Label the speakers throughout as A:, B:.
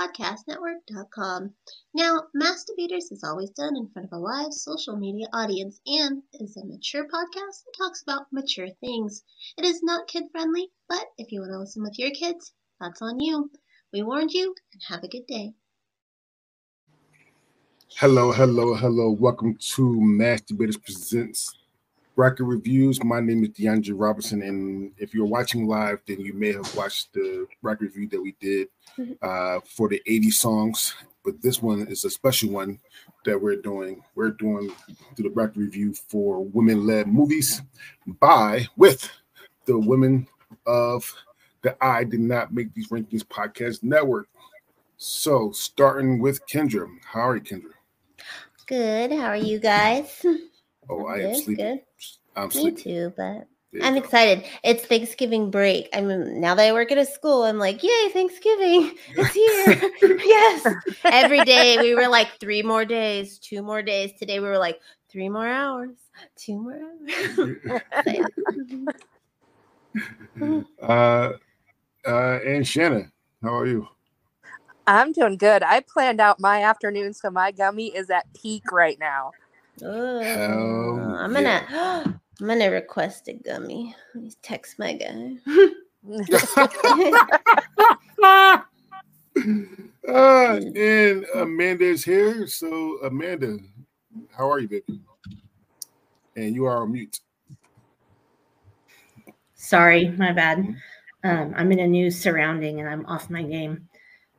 A: podcastnetwork.com. Now, Masturbators is always done in front of a live social media audience and is a mature podcast that talks about mature things. It is not kid friendly, but if you want to listen with your kids, that's on you. We warned you, and have a good day.
B: Hello, hello, hello. Welcome to Masturbators Presents Bracket Reviews. My name is DeAndre Robertson, and if you're watching live, then you may have watched the bracket review that we did Mm-hmm. uh, for the 80 songs, but this one is a special one that we're doing. We're doing the bracket review for women-led movies by with the women of the I did not make these rankings podcast network. So starting with Kendra. How are you, Kendra?
A: Good. How are you guys?
B: Oh, I good, am sleeping. Good.
A: I'm Me too, but I'm go. excited. It's Thanksgiving break. I mean, now that I work at a school, I'm like, yay, Thanksgiving. It's here. yes. Every day we were like, three more days, two more days. Today we were like, three more hours, two more
B: hours. uh, uh, and Shannon, how are you?
C: I'm doing good. I planned out my afternoon, so my gummy is at peak right now.
A: Oh, I'm gonna. Yeah. I'm gonna request a gummy. Let me text my guy.
B: uh, and Amanda's here. So, Amanda, how are you, baby? And you are on mute.
D: Sorry, my bad. Um, I'm in a new surrounding and I'm off my game.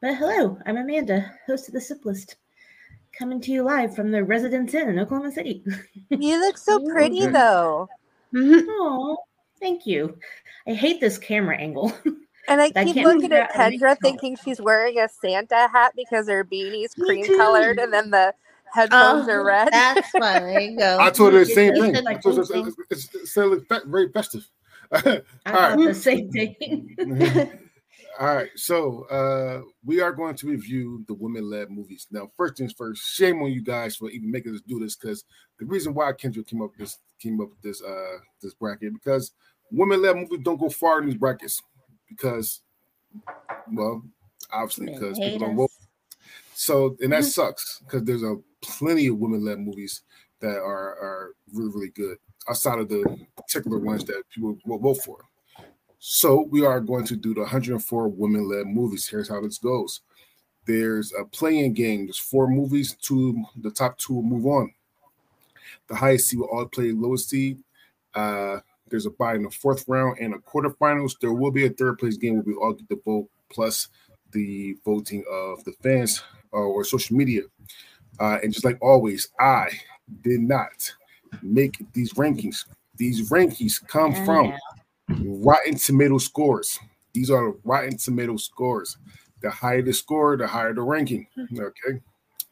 D: But hello, I'm Amanda, host of The Simplest coming to you live from the Residence Inn in Oklahoma City.
C: you look so pretty though.
D: Oh, thank you. I hate this camera angle.
C: And I keep I looking at Kendra thinking she's wearing a Santa hat because her beanie's cream colored and then the headphones oh, are red.
A: That's funny. Go.
B: I told her the same thing. Like it's, it's, it's, it's, very festive.
D: I All right. the same thing. Mm-hmm.
B: All right, so uh, we are going to review the women-led movies. Now, first things first, shame on you guys for even making us do this because the reason why Kendra came up with this came up with this uh this bracket because women-led movies don't go far in these brackets because, well, obviously because people don't vote. So, and that mm-hmm. sucks because there's a plenty of women-led movies that are are really really good outside of the particular ones that people will vote for. So we are going to do the 104 women-led movies. Here's how this goes. There's a playing game. There's four movies. Two, the top two will move on. The highest seed will all play lowest seed. Uh, there's a bye in the fourth round and a quarterfinals. There will be a third place game where we all get the vote plus the voting of the fans uh, or social media. Uh, and just like always, I did not make these rankings. These rankings come from Rotten Tomato scores. These are Rotten Tomato scores. The higher the score, the higher the ranking. Hmm. Okay.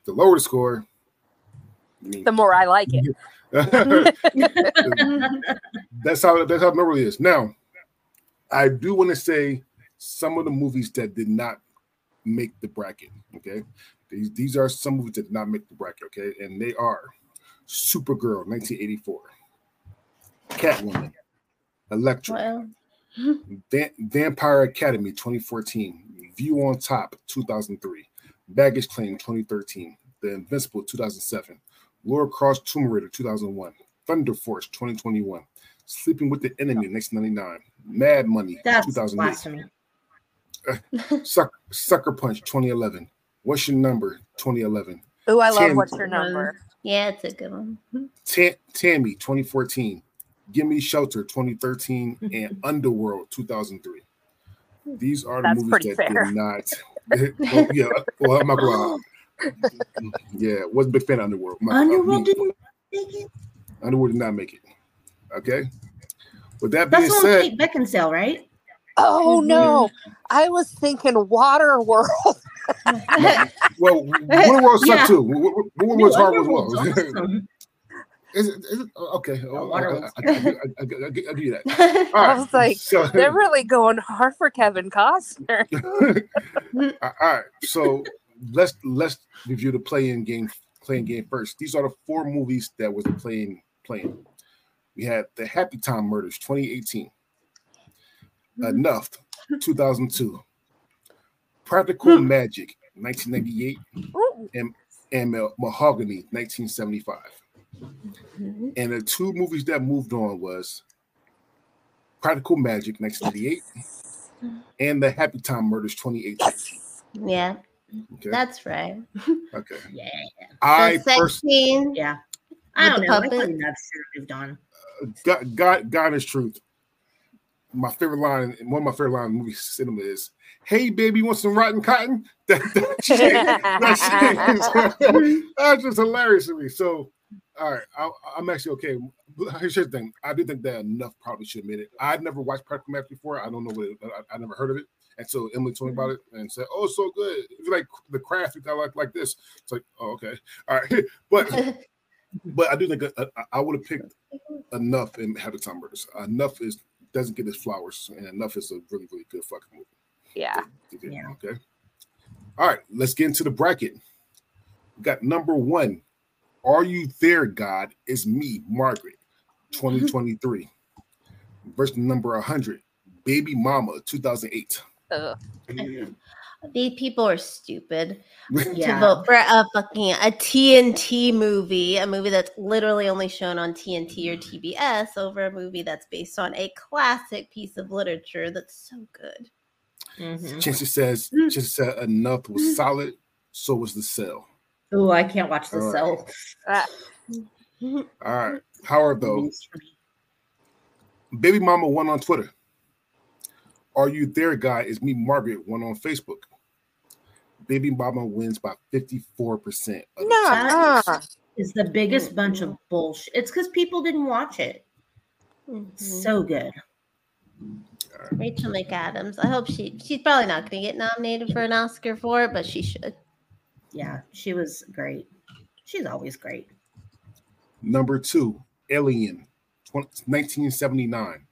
B: The lower the score,
C: the more I like it.
B: that's how that's how it normally is. Now, I do want to say some of the movies that did not make the bracket. Okay, these these are some movies that did not make the bracket. Okay, and they are Supergirl, 1984, Catwoman, Elektra, well. Va- Vampire Academy 2014, View on Top 2003, Baggage Claim 2013, The Invincible 2007, Lara Croft Tomb Raider 2001, Thunder Force 2021, Sleeping with the Enemy 1999, Mad Money That's 2008, uh, Sucker, Sucker Punch 2011, What's Your Number 2011.
C: Oh, I love Tammy, What's Your Number.
A: Yeah, it's a good one.
B: Tammy 2014, Gimme Shelter 2013, and Underworld 2003. These are the
C: That's
B: movies that
C: fair.
B: did not. well, yeah, well, I'm not going to. Yeah, wasn't a big fan of Underworld. I'm I
D: Underworld
B: mean,
D: didn't make it.
B: Underworld did not make it. Okay. With that
D: That's
B: being
D: the one
B: said,
D: Kate Beckinsale, right?
C: Oh
D: Mhm.
C: no, I was thinking Water World.
B: well, Underworld sucked
D: Yeah.
B: too. Underworld was hard as well. Is it, is it oh, okay? Oh, I, I,
D: Waterworld's
B: I, I, I, I, I give you that. All
C: I was like,
B: so,
C: They're really going hard for Kevin Costner.
B: all right. So let's let's review the playing game. Playing game first. These are the four movies that was playing playing. We had the Happy Time Murders, 2018. Mm-hmm. Enough, 2002. Practical hmm. Magic, 1998,
C: Ooh,
B: and Ma- Mahogany, 1975. Mm-hmm. And the two movies that moved on was Practical Magic, 1998, and the Happy Time Murders, 2018.
A: Yeah,
B: Okay.
A: that's right.
B: Okay.
D: Yeah,
B: I
A: the sex
B: first
A: scene.
D: yeah. I don't know. I
A: puppet?
D: think that's should have moved on.
B: God, God, God is truth. My favorite line, one of my favorite lines in movie cinema is, "Hey, baby, want some rotten cotton?" That, that shit, that shit is- that's just hilarious to me. So, all right, I, I'm actually okay. Here's the thing: I do think that enough probably should have made it. I'd never watched Practical Magic before. I don't know what it, I, I never heard of it, and so Emily told me about it and said, "Oh, so good. It's like the craft. You got like like this." It's like, oh, okay, all right, but but I do think uh, I, I would have picked enough and Happy Time Murders. Enough is doesn't get his flowers, and enough is a really really good fucking movie.
C: yeah.
D: Yeah.
B: Okay. All right, let's get into the bracket. We got number one. Are you there, God? It's me, Margaret, 2023. Verse number 100. Baby Mama, 2008.
C: Ugh.
A: These people are stupid to vote for a fucking a TNT movie, a movie that's literally only shown on TNT or TBS, over a movie that's based on a classic piece of literature that's so good.
D: Mhm.
B: Chancey says, Chancey said enough was solid, so was the cell.
D: Oh, I can't watch the
B: All
D: cell.
C: Ah,
B: All right. However, though, Baby Mama won on Twitter. Are you there, guy? Is me, Margaret, won on Facebook. Baby Mama wins by 54%. of the
C: no.
B: time.
D: Is the biggest bunch of bullshit. It's because people didn't watch it.
A: Mhm.
D: So good.
A: Rachel McAdams. I hope she she's probably not going to get nominated for an Oscar for it, but she should.
D: Yeah, she was great. She's always great.
B: Number two, Alien, 20, 1979.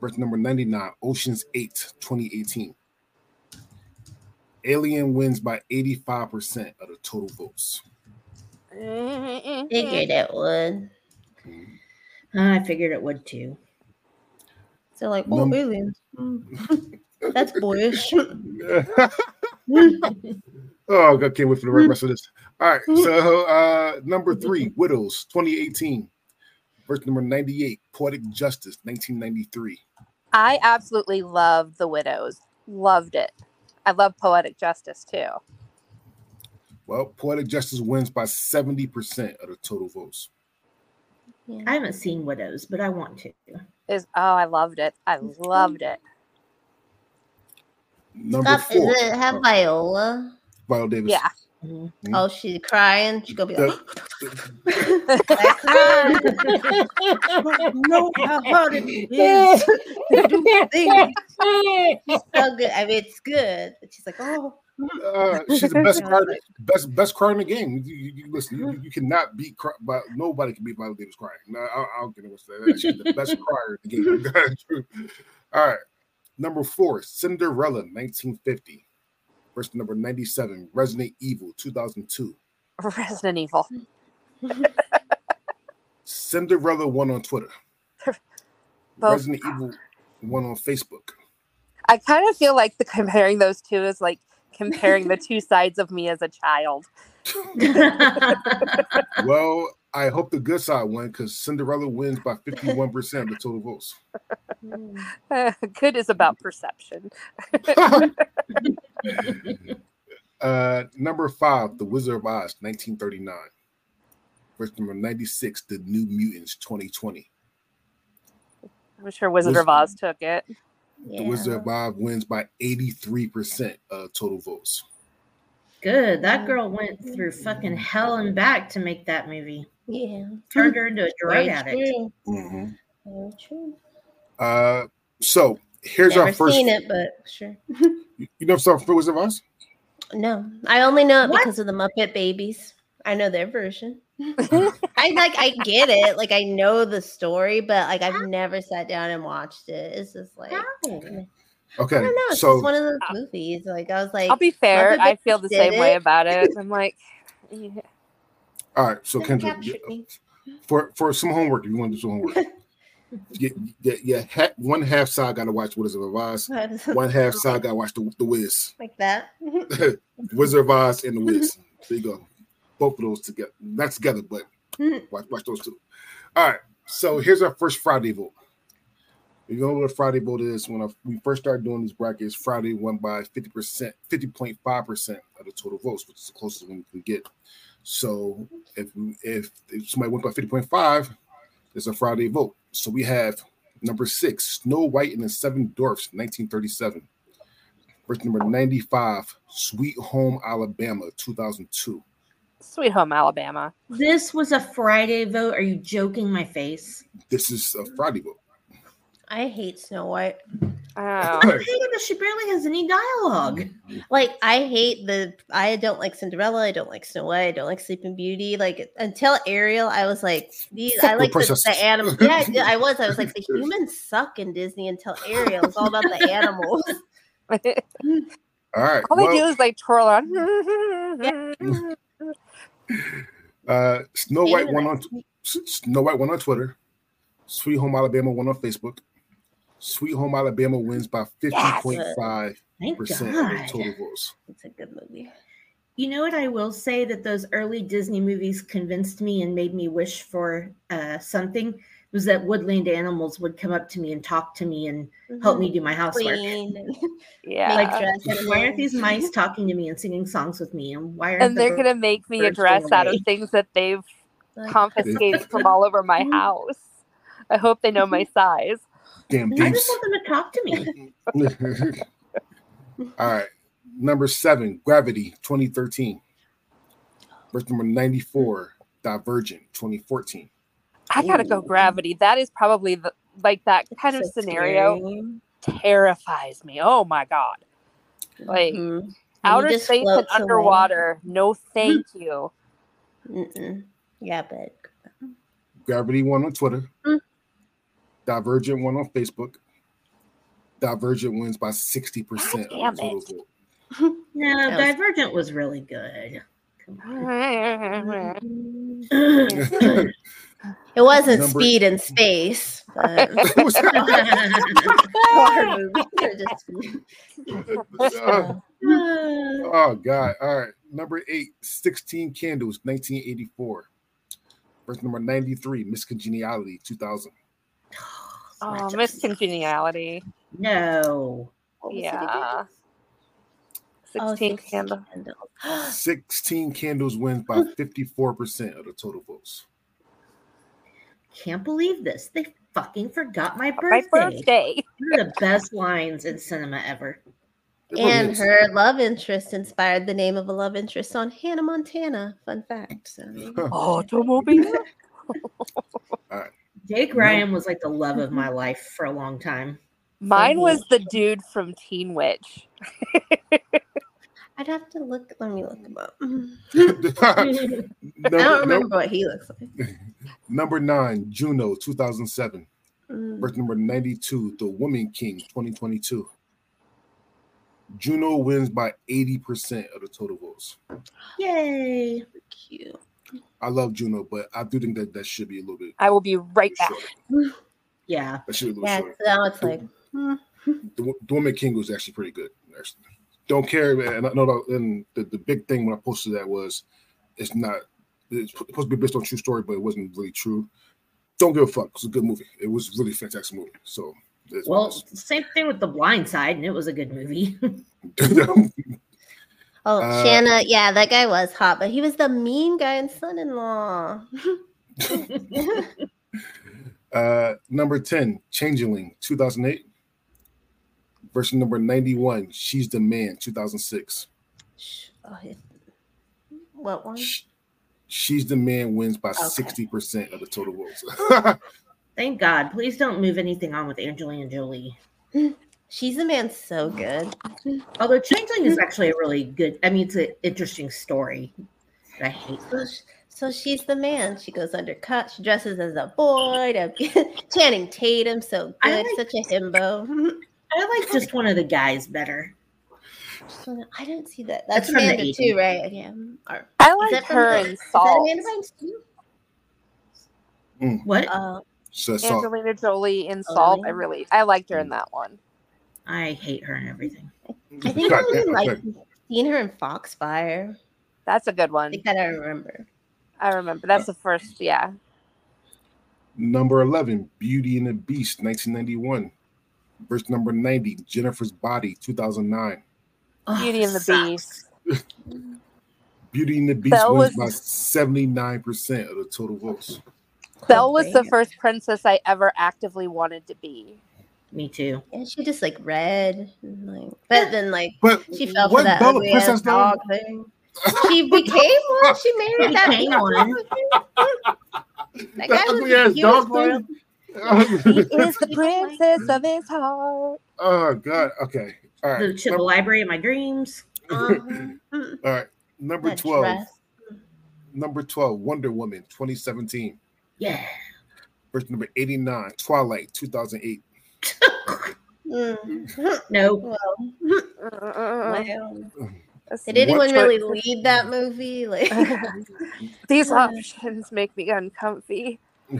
B: Birth number 99, Ocean's 8, 2018. Alien wins by 85% of the total votes. Mm-hmm.
A: Figured it would. Mm-hmm.
D: I figured it would too.
A: So like, oh,
B: Num-
A: aliens. Mm. That's boyish.
B: oh, I can't wait for the rest of this. All right, so uh, number three, Widows, 2018. Verse number 98, Poetic Justice, 1993.
C: I absolutely love The Widows. Loved it. I love Poetic Justice too.
B: Well, Poetic Justice wins by 70% of the total votes.
A: Yeah.
D: I haven't seen Widows, but I want to.
C: Is oh, I loved it. I loved it.
B: Number
A: Stop.
B: four,
A: Is it have
B: uh,
A: Viola?
B: Viola Davis.
C: Yeah.
D: Mhm.
B: Mhm.
A: Oh, she's crying. She's gonna be like,
B: The-
D: know how hard it is to do things.
A: so good. I mean, it's good. But she's like, oh,
B: Uh, she's the best crier, best best crier in the game. You, you, you- listen, you, you cannot beat, cry, but nobody can beat Viola Davis crying. No, I, I don't get it. What's that? She's the best crier in the game. All right, number four, Cinderella, 1950. Verse number 97, Resident Evil, 2002.
C: Resident Evil.
B: Cinderella won on Twitter.
C: Both.
B: Resident Evil won on Facebook.
C: I kind of feel like the comparing those two is like comparing the two sides of me as a child.
B: Well, I hope the good side won because Cinderella wins by 51% of the total votes.
C: Good is about perception.
B: uh, number five, The Wizard of Oz, 1939. Verse number 96, The New Mutants, 2020.
C: I'm sure Wizard of Oz took it.
B: The Wizard of Oz wins by 83% of total votes.
D: Good. That girl went through fucking hell and back to make that movie.
A: Yeah.
D: Turned her into a drug addict.
B: Mm-hmm.
A: Very true.
B: Uh, so here's
A: Never
B: our first.
A: seen it, but sure.
B: You you never saw Wizard of Oz?
A: No, I only know it
D: What?
A: because of the Muppet Babies. I know their version. I like, I get it. Like, I know the story, but like, I've never sat down and watched it. It's just like,
B: Okay.
A: I don't know. It's
B: so
A: just one of those movies. Like, I was like,
C: I'll be fair. I feel the same
A: did
C: way
A: it.
C: about it. I'm like, yeah.
B: All right, so Kendra, for for some homework, if you want to do some homework, yeah, yeah, yeah ha- one half side got to watch Wizard of Oz, one half side got to watch the, the Wiz,
A: like that.
B: Wizard of Oz and the Wiz. There you go, both of those together, not together, but watch watch those two. All right, so here's our first Friday vote. You know what a Friday vote is? When I, we first started doing these brackets, Friday won by 50%, 50.5% of the total votes, which is the closest one we can get. So if if, if somebody went by 50.5, it's a Friday vote. So we have number six, Snow White and the Seven Dwarfs, 1937. Verse number 95, Sweet Home Alabama, 2002.
C: Sweet Home Alabama.
D: This was a Friday vote. Are you joking my face?
B: This is a Friday vote.
A: I hate Snow White.
C: Oh.
D: I hate it that she barely has any dialogue.
A: Like I hate the I don't like Cinderella, I don't like Snow White, I don't like Sleeping Beauty. Like until Ariel, I was like these I like the, the animals. Yeah, yeah, I was. I was like the humans suck in Disney until Ariel. It's all about the animals.
B: All right.
C: All they
B: well,
C: do is like twirl on.
B: Uh, Snow White
A: Even
B: won
A: I-
B: on Snow White won on Twitter. Sweet Home Alabama won on Facebook. Sweet Home Alabama wins by fifty point five
D: Thank
B: percent of the total votes.
A: It's a good movie.
D: You know what I will say that those early Disney movies convinced me and made me wish for uh, something was that woodland animals would come up to me and talk to me and help me do my housework.
A: Clean
C: yeah.
D: Like,
A: dresses.
D: why aren't these mice talking to me and singing songs with me? And why aren't
C: and they're
D: the
C: gonna make me a dress out of things that they've
A: Like,
C: confiscated from all over my house. I hope they know my size.
B: Damn
D: I
B: thieves.
D: just want them to talk to me.
B: All right. Number seven, Gravity, 2013. Verse number 94, Divergent, 2014.
C: I gotta go gravity. That is probably the like that kind of scenario
A: scary.
C: terrifies me. Oh my god. Like
A: Mhm. And he
C: outer space and
A: floats away.
C: underwater. No thank you.
A: Mm-mm. Yeah, but
B: Gravity one on Twitter.
A: Mm.
B: Divergent won on Facebook. Divergent wins by 60%
C: God
B: of
C: damn
B: the total
C: it.
B: vote.
D: No, Divergent was really good.
A: It wasn't
B: Number-
A: speed and space. But horror movies are just
B: oh, oh, God. All right. Number eight, 16 Candles, 1984. Verse number 93, Miss Congeniality, 2000.
C: Oh, Miss um, Congeniality.
D: no.
A: What was it
C: Yeah.
A: again? Oh,
C: 16
A: 16. Candles.
B: 16 Candles wins by 54% of the total votes.
D: Can't believe this. They fucking forgot my
C: My
D: birthday.
C: birthday.
D: One of the best lines in cinema ever.
A: And her love interest inspired the name of a love interest on Hannah Montana. Fun fact. So, oh,
C: Automobile.
D: Jake Ryan was like the love of my life for a long time.
C: Mine was the dude from Teen Witch.
A: I'd have to look. Let me look him up.
B: number,
A: I don't
B: num-
A: remember what he looks like.
B: number nine, Juno, 2007.
A: Mm.
B: Verse number 92, The Woman King, 2022. Juno wins by 80% of the total votes.
D: Yay.
A: Cute.
B: I love Juno, but I do think that that should be a little bit
C: I will be right back.
B: shorter.
D: Yeah.
B: That should be a little
A: Yeah,
B: shorter.
A: now it's like
B: The, Wo- the Woman King was actually pretty good. Actually. Don't care. And I know that, and the, the big thing when I posted that was it's not, it's supposed to be based on a true story, but it wasn't really true. Don't give a fuck. It's a good movie. It was a really fantastic movie. So,
D: Well, same thing with The Blind Side, and it was a good movie.
B: it is.
A: oh
B: Uh,
A: Shanna. Yeah, that guy was hot, but he was the mean guy and Son-in-Law.
B: Uh, number 10, Changeling, 2008. Version number 91, She's the Man, 2006.
A: What one?
B: She's the Man wins by okay. 60% of the total votes.
D: Thank God. Please don't move anything on with Angelina Jolie.
A: She's the man so good.
D: Although Changeling is actually a really good, I mean, it's an interesting story. I hate
A: this. So she's the man. She goes undercut. She dresses as a boy. Channing Tatum, so good, like, such a himbo.
D: I like just one of the guys better.
A: I didn't see that. That's, That's Amanda too, right? Yeah.
C: Or, I like her in Salt. Amanda
D: mm. What? Uh,
C: so, Angelina Jolie in Salt. I really, I liked her in that one.
D: I hate her and everything.
A: I think I even like seeing her in Foxfire.
C: That's a good one. I
A: think that I remember.
C: I remember. That's the first, yeah.
B: Number 11, Beauty and the Beast, 1991. Verse number 90, Jennifer's Body, 2009.
C: Oh, Beauty and the Beast.
B: Beauty and the Beast Belle wins was, by 79% of the total votes.
C: Belle was the first princess I ever actively wanted to be.
D: Me too.
A: And she just like read, like, but then like but she fell for that Bella ugly ass dog thing. She became one. She married that became one.
B: that guy ugly ass dog thing.
C: he is the princess of his heart.
B: Oh God. Okay. All right.
D: The Chippewa Library of my dreams.
B: Uh-huh. All right. Number that twelve. Dress. Number twelve. Wonder Woman, 2017.
D: Yeah.
B: Verse number 89. Twilight, 2008.
D: Mm. No. Well,
A: well. Did anyone really lead that movie? Like
C: these options make me uncomfy.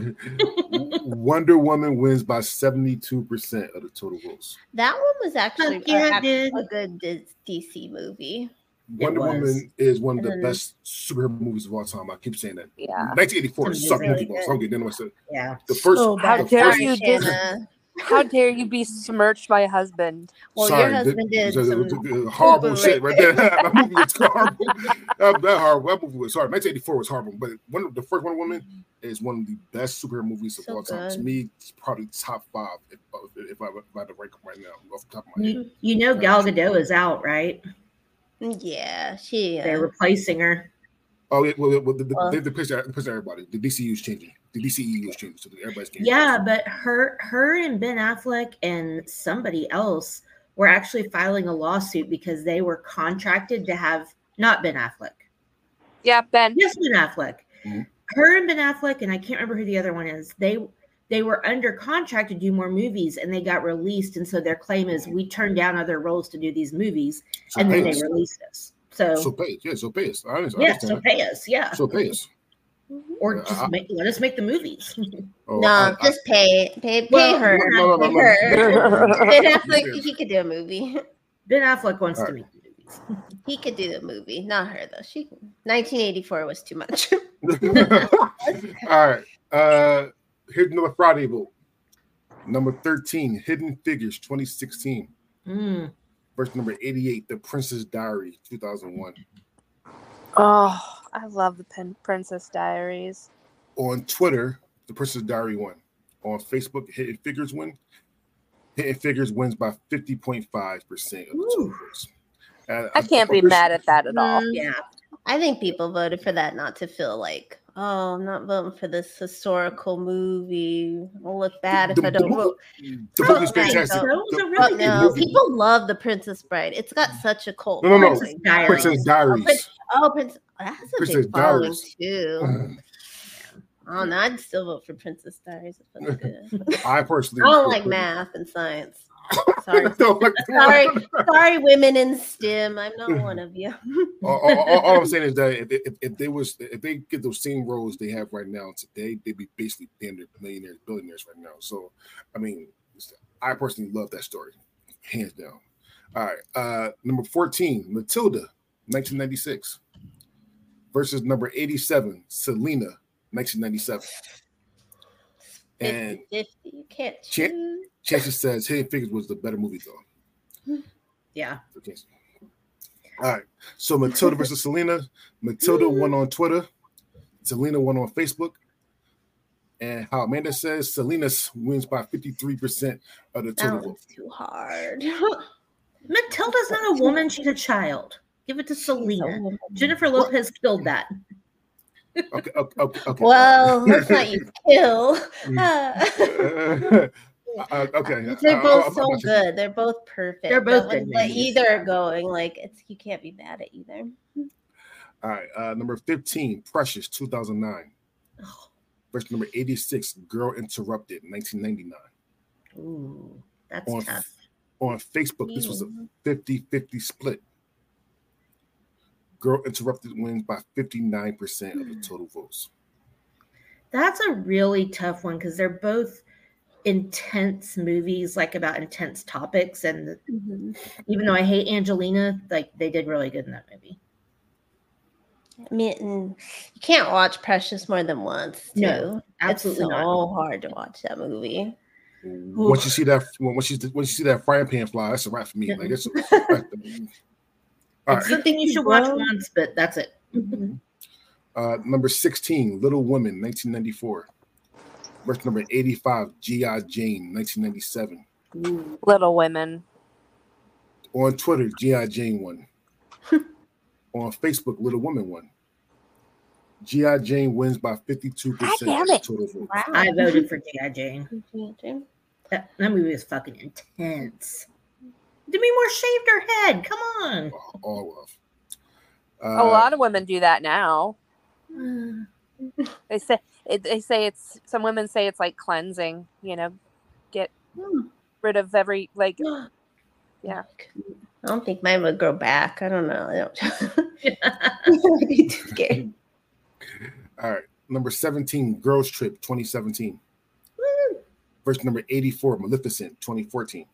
B: Wonder Woman wins by 72% of the total votes.
A: That one was actually yeah, a, a good DC movie.
B: Wonder Woman is one of the best superhero movies of all time. I keep saying that.
C: Yeah.
B: 1984 sucked really movie. So I'm getting into
D: Yeah.
B: The first.
C: Oh, how dare you, how dare you besmirch my husband?
A: Well, Sorry, your husband did some
B: horrible shit right there. that movie was horrible. that, that, horrible. That movie was sorry. 1984 was horrible, but one of the first Wonder Woman is one of the best superhero movies of so all time. Good. To me, it's probably top five if, if, I, if I had to rank them right now off the top of my
D: head. You, you know, Gal Gadot is out, right?
A: Yeah, she.
D: Uh, They're replacing her.
B: Oh, yeah, well, well, the, the, well, they replaced everybody. The DCU is changing the DCE is changing. so everybody's getting.
D: Yeah, but her, her, and Ben Affleck and somebody else were actually filing a lawsuit because they were contracted to have not Ben Affleck.
C: Yeah, Ben.
D: Yes, Ben Affleck. Mm-hmm. Her and Ben Affleck, and I can't remember who the other one is. They they were under contract to do more movies, and they got released. And so their claim is we turned down other roles to do these movies, so and then they released us. So
B: so pay yeah, so pay us. I, I
D: yeah, so pay us. Yeah,
B: so pay us.
D: Mm-hmm. Or just make, let us make the movies.
A: oh, no, I, just pay pay pay well, her. No, no, no, her. ben Affleck, he could do a movie.
D: Ben Affleck wants All to right. make movies.
A: He could do the movie, not her though. She 1984 was too much.
B: All right. Uh here's another Friday vote. Number 13, Hidden Figures 2016.
D: Mm.
B: Verse number 88, The Princess Diary 2001.
C: Oh. I love the Pen- Princess Diaries.
B: On Twitter, the Princess Diary won. On Facebook, Hidden Figures win. Hidden Figures wins by 50.5% of the total votes.
C: Uh, I can't be mad at that at all.
A: Mm, yeah. I think people voted for that not to feel like, oh, I'm not voting for this historical movie. I'll look bad if the, I don't vote.
B: The movie's fantastic.
A: Really no, people love The Princess Bride. It's got such a cult.
B: No, no, no. Princess Diaries. Princess Diaries. Oh, Prince,
A: oh, Prince, that's a Princess big following too. Oh no, I'd still vote for Princess Diaries.
B: I personally,
A: I don't like math and science. Sorry, sorry, sorry, women in STEM. I'm not one of you.
B: all, all, all, I'm saying is that if, if, if, they was if they get those same roles they have right now today, they'd be basically damn near millionaires, billionaires right now. So, I mean, I personally love that story, hands down. All right, uh, number 14, Matilda, 1996 versus number 87, Selena, 1997. And
A: 50, you can't choose.
B: Ch- says Hidden Figures was the better movie though.
D: Yeah.
B: Okay. All right. So Matilda versus Selena. Matilda won on Twitter. Selena won on Facebook. And how Amanda says, Selena's wins by 53% of the total vote.
A: Too hard.
D: Matilda's not a woman; she's a child. Give it to Selena. Jennifer Lopez killed that.
B: Okay, okay, okay, okay.
A: Well, let's not use kill.
B: Uh, uh, okay.
A: They're
B: Uh,
A: both
B: I'm-
A: so
B: I'm-
A: good. They're both perfect.
D: They're both
A: That
D: good
A: one's, like,
D: movies.
A: either going like it's you can't be mad at either.
B: All right. Uh, number 15, Precious, 2009.
D: Oh,
B: Verse number 86, Girl Interrupted, 1999.
D: ooh, that's
B: On,
D: tough.
B: on Facebook, this was a
A: Mm.
B: 50 50 split. Girl Interrupted wins by 59% of the total votes.
D: That's a really tough one because they're both intense movies, like about intense topics. And
A: Mm-hmm.
D: even though I hate Angelina, like they did really good in that movie.
A: I mean, mm, you can't watch Precious more than once. Too.
D: No, absolutely
A: it's so
D: not.
A: hard to watch that movie.
B: Once you see that, when once you once you see that frying pan fly, that's a wrap for me. Like it's. All
D: It's
B: right.
D: something you should watch
A: Well-
D: once, but that's it.
B: Uh, number 16, Little Women, 1994. Verse number 85, G.I. Jane, 1997.
D: Ooh.
C: Little Women.
B: On Twitter, G.I. Jane won. On Facebook, Little Woman won. G.I. Jane wins by 52%
C: God damn
B: of the
C: it.
B: total vote.
A: Wow.
D: I voted for G.I. Jane. That, that movie was fucking intense. Demi Moore shaved her head. Come on.
B: All of.
C: a
B: Uh,
C: lot of women do that now. They say it, they say it's some women say it's like cleansing. You know, get
A: Hmm.
C: rid of every like. Yeah.
A: I don't think mine would grow back. I don't know. I don't. I'd be too scared.
B: All right. Number 17, Girls Trip 2017. Verse number 84, Maleficent 2014.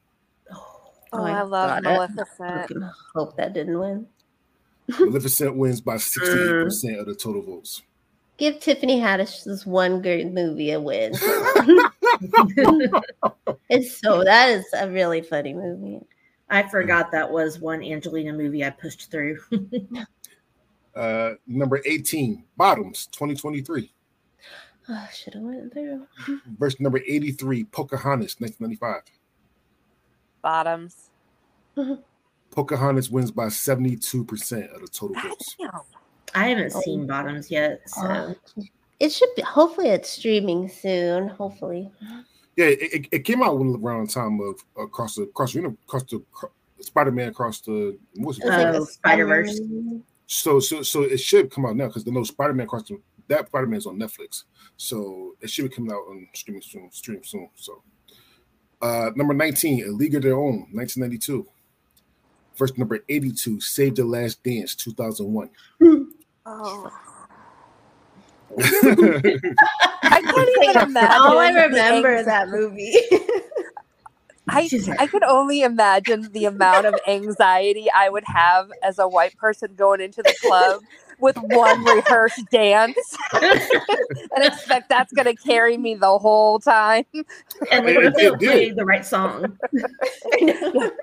C: Oh,
A: my
C: I love
A: God, I-
C: Maleficent.
A: Hope that didn't win.
B: Maleficent wins by 68% of the total votes.
A: Give Tiffany Haddish this one good movie a win. it's so that is a really funny movie.
D: I forgot that was one Angelina movie I pushed through.
B: Uh, number 18, Bottoms 2023.
A: Oh, should have went through.
B: Verse number 83, Pocahontas 1995.
C: Bottoms.
B: Pocahontas wins by 72% of the total votes.
D: I haven't seen Bottoms yet, so
A: Oh, it should be. Hopefully, it's streaming soon. Hopefully,
B: Yeah, it, it, it came out when around the time of uh, across the across the across the Spider Man across the what's it
A: It's
B: called?
A: like
D: Oh, Spider-Verse.
B: So so so it should come out now because the no Spider Man across the that Spider Man's on Netflix, so it should be coming out on streaming soon. Stream soon. So, uh, number nineteen, A League of Their Own, nineteen ninety two. Verse number eighty two, Save the Last Dance, two thousand one.
C: Oh. I can't even imagine.
A: Oh, I
C: the
A: remember
C: anx-
A: that movie.
C: I, I could only imagine the amount of anxiety I would have as a white person going into the club with one rehearsed dance and expect that's going to carry me the whole time.
D: and like
B: It-
D: if they
B: it
D: don't play the right song.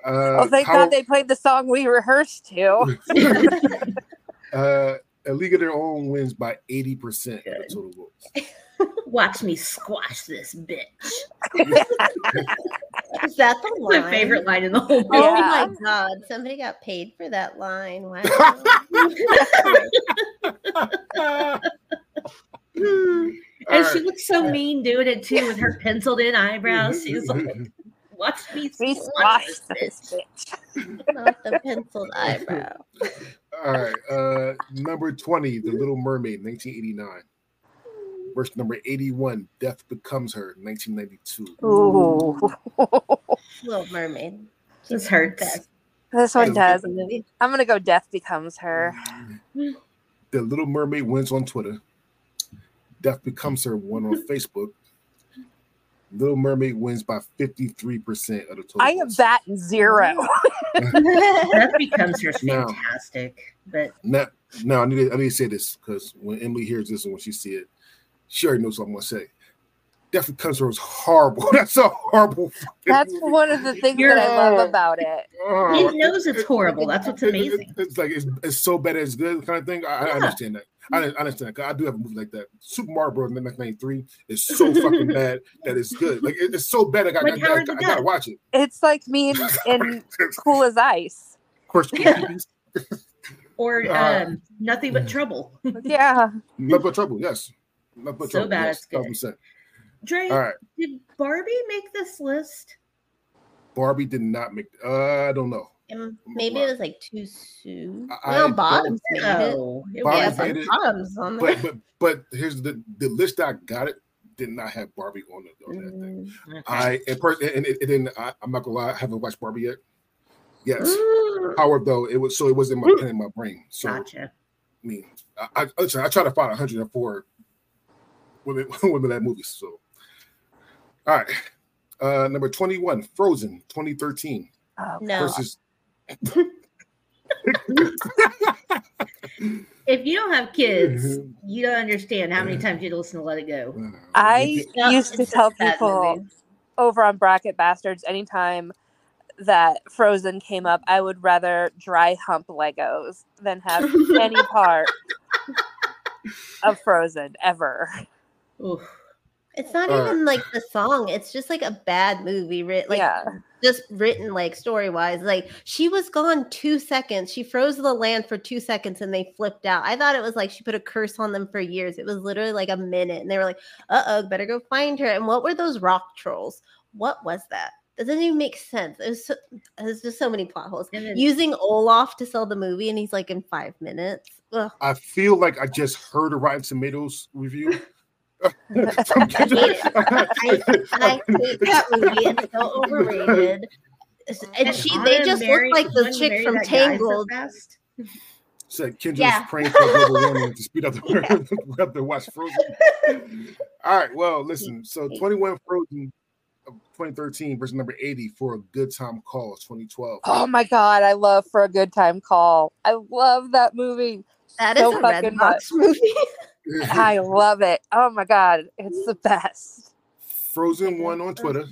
B: Uh,
C: Oh, thank
B: how-
C: God they played the song we rehearsed to.
B: uh, A League of Their Own wins by eighty percent of the total votes.
D: Watch me squash this bitch.
A: Is that the
D: That's
A: line?
D: my favorite line in the whole movie.
A: Oh
C: Yeah.
A: my god! Somebody got paid for that line. Wow.
D: And
B: All
D: she looks so mean doing it too with her penciled in eyebrows. She's like, watch me
C: We
D: squash this
C: this
D: bitch.
C: bitch.
A: Not the penciled eyebrow.
B: All right. Uh, number 20, The Little Mermaid, 1989. Verse number 81, Death Becomes Her, 1992.
C: Ooh.
A: Little Mermaid.
D: This hurts.
A: Best.
C: This one does. I'm going to go Death Becomes Her. Mm-hmm.
B: The Little Mermaid wins on Twitter. Death Becomes Her won on Facebook. Little Mermaid wins by 53% of the total.
C: I am
B: votes.
C: that zero.
D: That becomes her
B: No.
D: fantastic. But
B: Now, now I need to, I need to say this because when Emily hears this and when she see it, she already knows what I'm going to say. Death Comes was horrible. That's a horrible.
C: That's movie. one of the things that I love about it.
D: Uh, it knows it's horrible. That's what's amazing.
B: It, it, it's like it's, it's so bad it's good kind of thing. I, yeah. I understand that. I, I understand. I do have a movie like that. Super Mario Bros. in 1993 is so fucking bad that it's good. Like it, it's so bad. I got, like I, I, I, I gotta watch it.
C: It's like me in, in Cool as Ice.
B: Of course,
D: or um, nothing but trouble.
C: yeah,
B: nothing but trouble. Yes, nothing but
D: so bad
B: yes,
D: it's good. Dre,
B: All right.
D: did Barbie make this list?
B: Barbie did not make. Uh, I don't know.
A: Maybe it was like too soon. I, well, Bottoms made
D: no,
A: it.
B: Barbie
A: yeah,
B: made it.
A: Bottoms on there.
B: But, but but here's the the list I got it did not have Barbie on, the, on that thing.
D: Okay.
B: I and, per, and it, it didn't. I, am not gonna lie. I haven't watched Barbie yet. Yes, however, though it was so it was in my pen in my brain. So
D: Gotcha.
B: I mean, I, I listen. I try to find 104 women women that movies. So all right. Uh, number 21, Frozen 2013
C: Oh,
A: No.
B: versus
D: If you don't have kids, you don't understand how many times you listen to Let It Go.
C: I
A: Yeah,
C: used to tell people
A: movie.
C: over on Bracket Bastards anytime that Frozen came up, I would rather dry hump Legos than have any part of Frozen ever.
D: Oof.
A: It's not
B: All right.
A: even like the song. It's just like a bad movie, writ like
C: yeah.
A: just written like story wise. Like she was gone two seconds. She froze the land for two seconds and they flipped out. I thought it was like she put a curse on them for years. It was literally like a minute, and they were like, "Uh oh, better go find her." And what were those rock trolls? What was that? That doesn't even make sense. It was, so, there's just so many plot holes.
D: Then-
A: Using Olaf to sell the movie, and he's like in five minutes. Ugh.
B: I feel like I just heard a Rotten Tomatoes review. From
A: I hate it. I hate that movie. It's so overrated. And she, they just
D: married-
A: look like the chick from
D: that guy so
A: Tangled.
B: Said Kendra
A: Yeah.
B: was praying for global warming to speed up the up the watch Frozen. All right, well, listen. So 21 Frozen 2013 versus number 80 for a good time call 2012.
C: Oh my god, I love For a Good Time Call. I love that movie.
A: That is
C: So
A: a
C: fucking
A: Redbox
C: much.
A: movie.
C: I love it. Oh my god, it's the best.
B: Frozen one on Twitter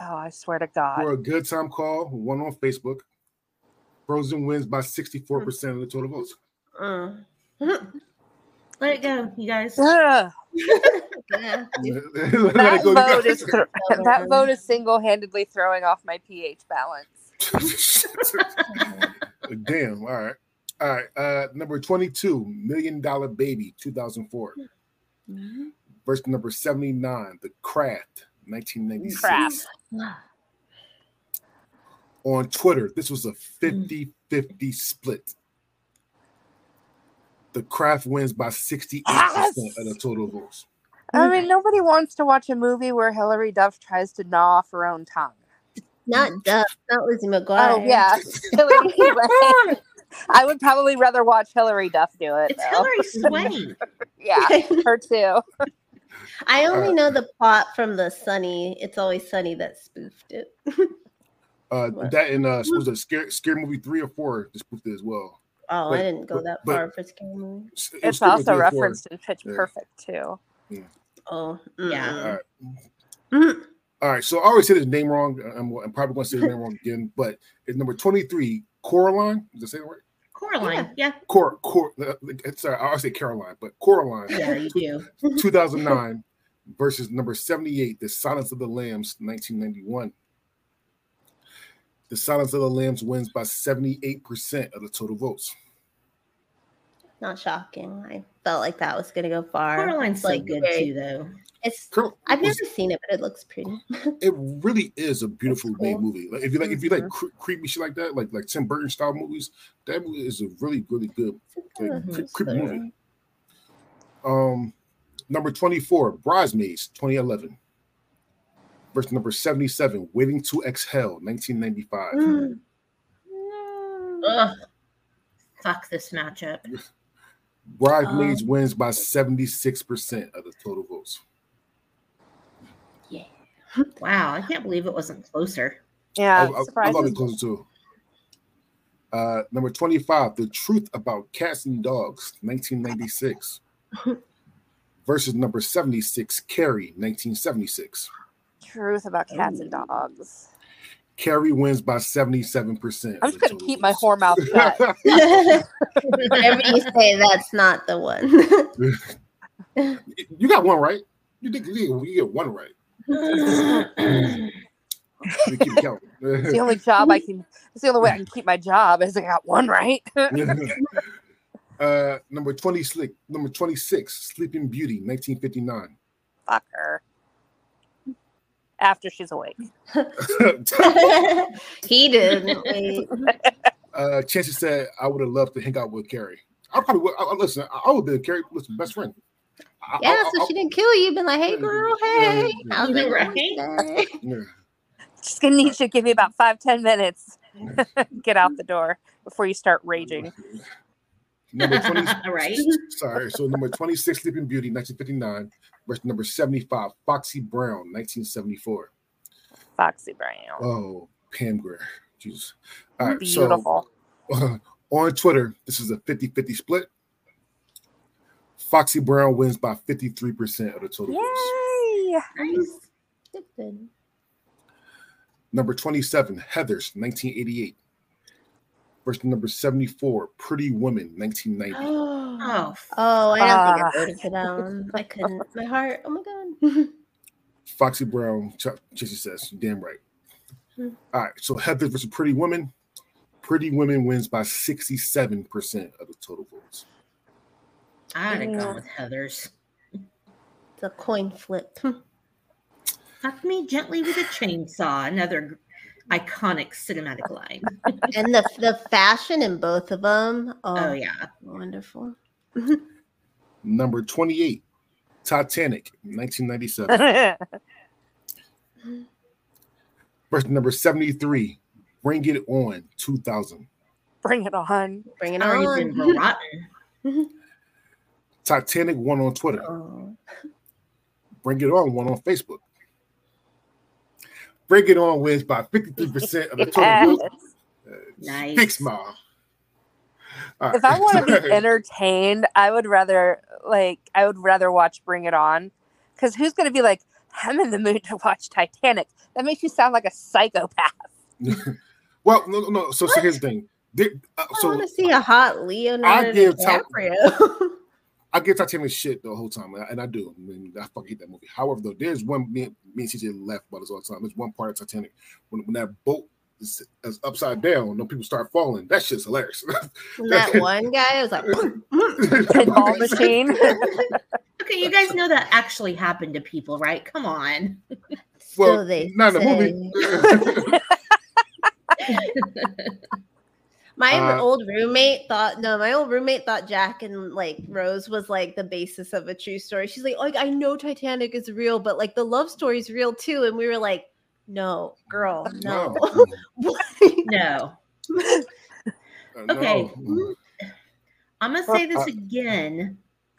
C: Oh, I swear to God.
B: for a good time call, one on Facebook. Frozen wins by 64% of the total votes.
A: Mm.
D: Let it go, you guys.
C: Ugh,
A: Yeah.
C: That
B: go, you
C: vote
B: guys.
C: is thro- that vote is single-handedly throwing off my pH balance.
B: Damn. All right. All right. Uh, number 22, Million Dollar Baby, 2004. Verse number 79, The Craft, 1996.
C: Craft.
B: On Twitter, this was a 50 50 split. The Craft wins by 68%
C: Yes!
B: of the total votes.
C: I mean, nobody wants to watch a movie where Hilary Duff tries to gnaw off her own tongue.
A: Not mm-hmm. Duff, not Lizzie McGuire.
C: Oh yeah, Hillary- I would probably rather watch Hilary Duff do it.
D: It's
C: though.
D: Hillary Swank.
C: Yeah, her too.
A: I only
B: Uh,
A: know the plot from the Sunny. It's always Sunny that spoofed it.
B: Uh, that and uh, was a scare, scary movie three or four just proved it as well.
A: Oh,
B: But-
A: I didn't go
B: but- but-
A: far for scary movie.
B: It
C: It's
B: Scary Movie
C: also
B: three or four.
C: referenced in Pitch
B: Yeah.
C: Perfect too.
A: Oh,
D: Yeah.
B: All right.
A: mm.
B: All right, so I always say his name wrong. I'm, I'm probably going to say his name wrong again, but it's number 23, Coraline. Did I say that right?
D: Coraline. Yeah.
B: Cor, Cor, uh, sorry, I always say Caroline, but Coraline,
D: Yeah, you do.
B: 2009 versus number 78, The Silence of the Lambs, 1991. The Silence of the Lambs wins by 78% of the total votes.
A: Not shocking. I felt like that was gonna go far.
D: Coraline's
A: It's
D: so
A: like
D: good
A: very-
D: too, though.
A: It's
B: Cor-
A: I've
B: was-
A: never seen it, but it looks pretty.
B: it really is a beautiful
A: That's
B: made movie. Like if you like, if you like cre- creepy shit like that, like like Tim Burton style movies, that movie is a really really good like, cre- creepy movie. Um, number twenty four, Bridesmaids, twenty eleven. Verse number seventy seven, Waiting to Exhale, nineteen ninety five.
A: Mm.
D: Ugh. Fuck this matchup.
B: Bridesmaids
A: Um,
B: wins by seventy six percent of the total votes. Yeah.
D: Wow, I can't believe it wasn't closer.
C: Yeah,
B: I, I, I love it closer too. Uh, number 25, The Truth About Cats and Dogs, 1996. versus number 76, Carrie, 1976.
C: Truth about cats and dogs.
B: Carrie wins by 77%.
C: I'm just gonna keep my whore mouth shut.
A: Whenever you say that's not the one.
B: you got one right. You did you get one right. You keep counting.
C: it's the only job I can. It's the only way I can keep my job is I got one right.
B: uh, number twenty, slick. Number twenty-six, Sleeping Beauty, nineteen fifty-nine.
C: Fuck her. After she's awake.
A: he didn't. Wait.
B: Uh, Chancey said, "I would have loved to hang out with Carrie. I probably would. I, I- listen. I, I would have been Carrie. Listen, best friend. I-
A: Yeah,
B: I-
A: so
B: I-
A: she didn't kill you. Been like, hey girl, hey,
B: Yeah.
A: how's it
D: Right.
A: going?
B: yeah.
C: Just gonna need you to give me about five, ten minutes. Get out the door before you start raging.
B: Number twenty.
D: right?
B: Sorry. So number twenty-six, Sleeping Beauty, nineteen fifty-nine. Versus number seventy-five, Foxy Brown, nineteen seventy-four.
C: Foxy Brown.
B: Oh, Pam Grier. Jesus. All right.
C: Beautiful.
B: So on Twitter, this is a 50-50 split. Foxy Brown wins by 53% of the total votes.
C: Yay!
D: Nice.
A: Good, good.
B: Number 27, Heathers, 1988. Versus number 74, Pretty Woman, 1990.
D: Oh,
A: Oh, I don't think
C: Ah.
A: I voted for that one. I couldn't. My heart. Oh my god.
B: Foxy Brown, Ch- Chissy says, damn right.
A: Hmm.
B: All right, so Heathers versus Pretty Woman. Pretty Woman wins by 67% of the total votes.
D: I'd have
A: Yeah.
D: gone with Heather's.
A: It's a coin flip.
D: Fuck me gently with a chainsaw. Another iconic cinematic line.
A: and the the fashion in both of them. Oh,
D: Oh yeah.
A: wonderful.
B: Number 28, Titanic, 1997. Versus number 73, Bring It On, 2000.
C: Bring it on.
A: Bring it
D: Already
A: on.
D: been rotten.
B: Titanic one on Twitter.
A: Oh.
B: Bring It On one on Facebook. Bring It On wins by 53% of the total
C: Yes.
B: votes.
D: Nice.
B: Big smile. All right.
C: If I want to be entertained, I would rather like I would rather watch Bring It On. Because who's gonna be like, I'm in the mood to watch Titanic? That makes you sound like a psychopath.
B: well, no, no, no. So, so here's the thing. There- uh,
A: I want to see a hot Leonardo
B: give
A: DiCaprio.
B: I give Titanic shit the whole time, and I do. I, mean, I fucking hate that movie. However, though, there's one me, me and CJ left about this all the time. There's one part of Titanic when, when that boat is, is upside down, when people start falling. That shit's hilarious.
A: That one guy was like,
C: Pinball machine.
D: Okay, you guys know that actually happened to people, right? Come on.
B: well,
A: so they
B: not in the movie.
A: My
B: Uh,
A: old roommate thought no, my old roommate thought Jack and like Rose was like the basis of a true story. She's like, like I know Titanic is real, but like the love story is real too. And we were like, no, girl, no.
B: No.
D: No.
B: Uh,
D: Okay.
B: no.
D: I'm gonna say this again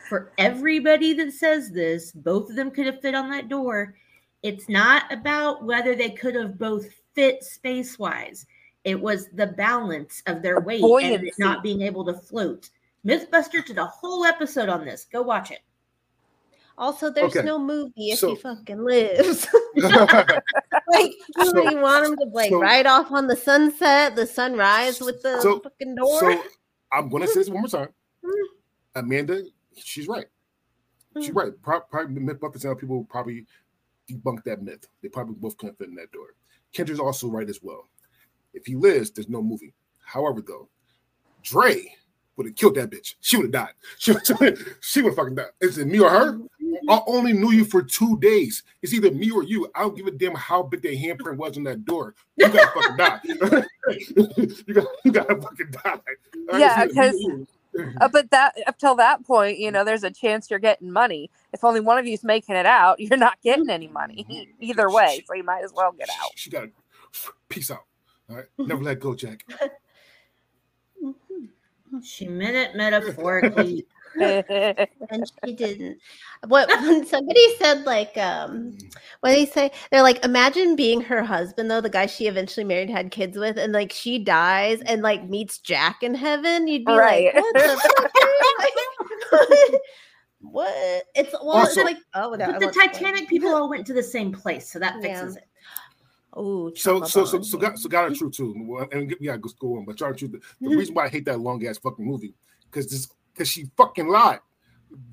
D: for everybody that says this. Both of them could have fit on that door. It's not about whether they could have both fit space wise. It was the balance of their weight and it not being able to float. Mythbuster did a whole episode on this. Go watch it.
A: also, there's
B: Okay,
A: no movie if
B: so-
A: he fucking lives. like you
B: So-
A: really want him to like
B: so-
A: ride off on the sunset, the sunrise with the
B: So-
A: fucking door.
B: so I'm gonna say this one more time.
A: Mm.
B: Amanda, she's right. She's
A: Mm.
B: right. Pro- Probably Mythbusters and people probably debunk that myth. They probably both couldn't fit in that door. Kendra's also right as well. If he lives, there's no movie. However, though, Dre would have killed that bitch. She would have died. She, she would have fucking died. Is it me or her? I only knew you for two days. It's either me or you. I don't give a damn how big their handprint was on that door. You gotta fucking die. you, gotta, you gotta fucking die. All right,
C: Yeah,
B: it's either me
C: 'cause- Uh, but that up till that point, you know, there's a chance you're getting money. If only one of you's making it out, you're not getting any money either way. So you might as well get out.
B: She got peace out. All right, never let go, Jack.
D: She meant it metaphorically.
A: And she didn't. What when somebody said like um what did they say? They're like, imagine being her husband though, the guy she eventually married had kids with, and like she dies and like meets Jack in heaven. You'd be
C: Right.
A: like, what the what? It's well,
B: Also-
A: it's like oh, no,
D: But the
A: won't.
D: Titanic people all went to the same place, so that
A: Yeah.
D: fixes it.
A: Oh,
B: So so so so got so got it true too. Well, And yeah, go go on. But y'all truth, the, the reason why I hate that long ass fucking movie because this because she fucking lied.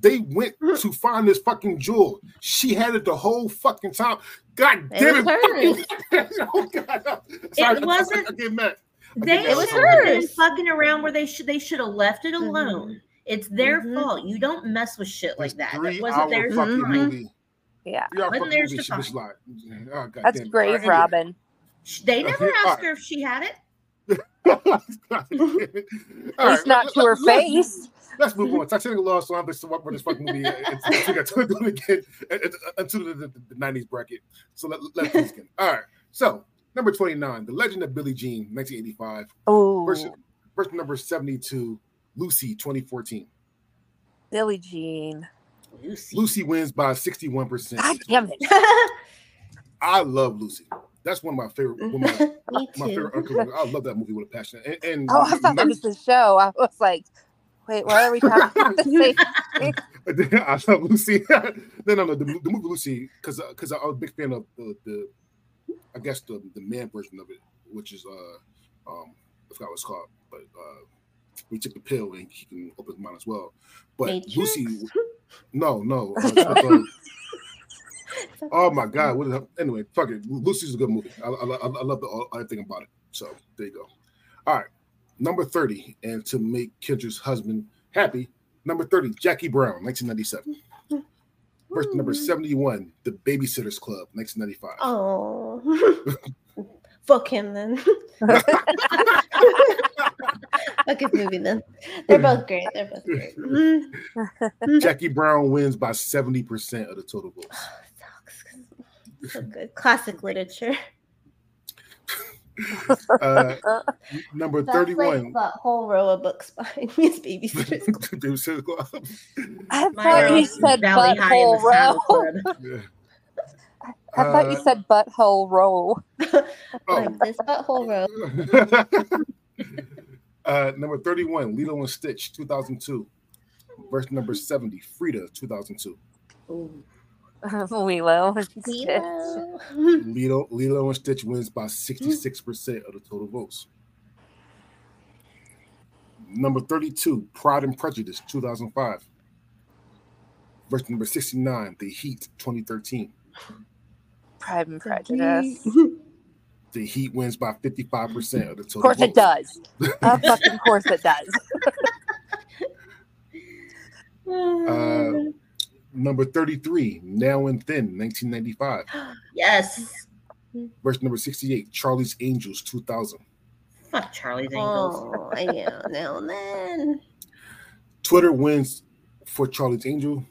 B: They went
A: Mhm.
B: to find this fucking jewel. She had it the whole fucking time. God damn it!
A: was
B: fucking- oh God! Sorry, I- I-
D: wasn't-
B: I, get mad. I
D: They
B: get mad.
A: It was
D: should have been fucking around where they should they should have left it
A: Mhm.
D: alone. It's their
A: Mhm.
D: fault. You don't mess with shit like that. That
B: three-hour
D: wasn't their
B: fucking
D: time.
B: movie.
C: Yeah.
D: Wasn't theirs to find.
B: Oh, God
C: That's
B: damn it.
C: grave,
B: All right,
C: Robin.
D: They never asked
B: right.
D: her if she had it.
B: anyway. All
C: At
B: right,
C: least not to her face.
B: Let's move on. Titanic lost, so I'm just what this fucking movie it's- it's- we to do again until the, the, the 90s bracket. So let, let's do this again. All right. So number 29, The Legend of Billie Jean, 1985,
C: Oh,
B: versus, versus number 72, Lucy, 2014.
C: Billie Jean.
D: Lucy.
B: Lucy wins by 61%.
C: God damn it.
B: I love Lucy. That's one of my favorite. One of my,
A: Me
B: my favorite
A: too.
B: Movies. I love that movie with a passion. And, and
C: Oh, I thought that was the show. I was like, wait, why are we talking about the same?
B: I love Lucy. no, no, no. The, the movie Lucy, because because I was a big fan of the, the I guess the the man version of it, which is uh um I forgot what it's called, but uh we took the pill and he can open his mind as well. But
A: Matrix?
B: Lucy, no, no. uh, uh, oh my god! What is that? Anyway, fuck it. Lucy's a good movie. I, I, I I love the all, everything about it. So there you go. All right, number thirty, and to make Kendra's husband happy, number thirty, Jackie Brown, nineteen ninety seven. Verse number 71, The Babysitter's Club, 1995.
A: Oh, fuck him then. fuck his movie then. They're both great. They're both great. Mm,
B: Jackie Brown wins by 70% of the total votes.
A: sucks. So good. Classic literature.
B: Uh, number
A: That's
B: 31,
A: like that whole row of books behind me is Babysitter's Club.
B: Babysitter's Club.
C: I thought you said
D: Valley High
C: butthole row.
B: Yeah.
C: I thought you
B: Uh,
C: said butthole row.
B: Oh.
A: Like this butthole row.
B: uh, number 31, Lilo and Stitch, 2002. Verse number 70, Frida, 2002.
D: Ooh.
C: Lilo.
A: Lilo.
B: Lilo, Lilo and Stitch wins by 66% of the total votes. Number 32, Pride and Prejudice, 2005. Verse number 69, The Heat, 2013.
C: Pride and Prejudice.
B: The Heat wins by 55% of the total votes.
C: Of course it does. Of fucking course it does.
B: Uh, number 33, Now and Then, 1995.
D: yes.
B: Verse number 68, Charlie's Angels, 2000.
D: Fuck Charlie's oh, Angels.
A: Oh, I know. Now and then.
B: Twitter wins for Charlie's Angel.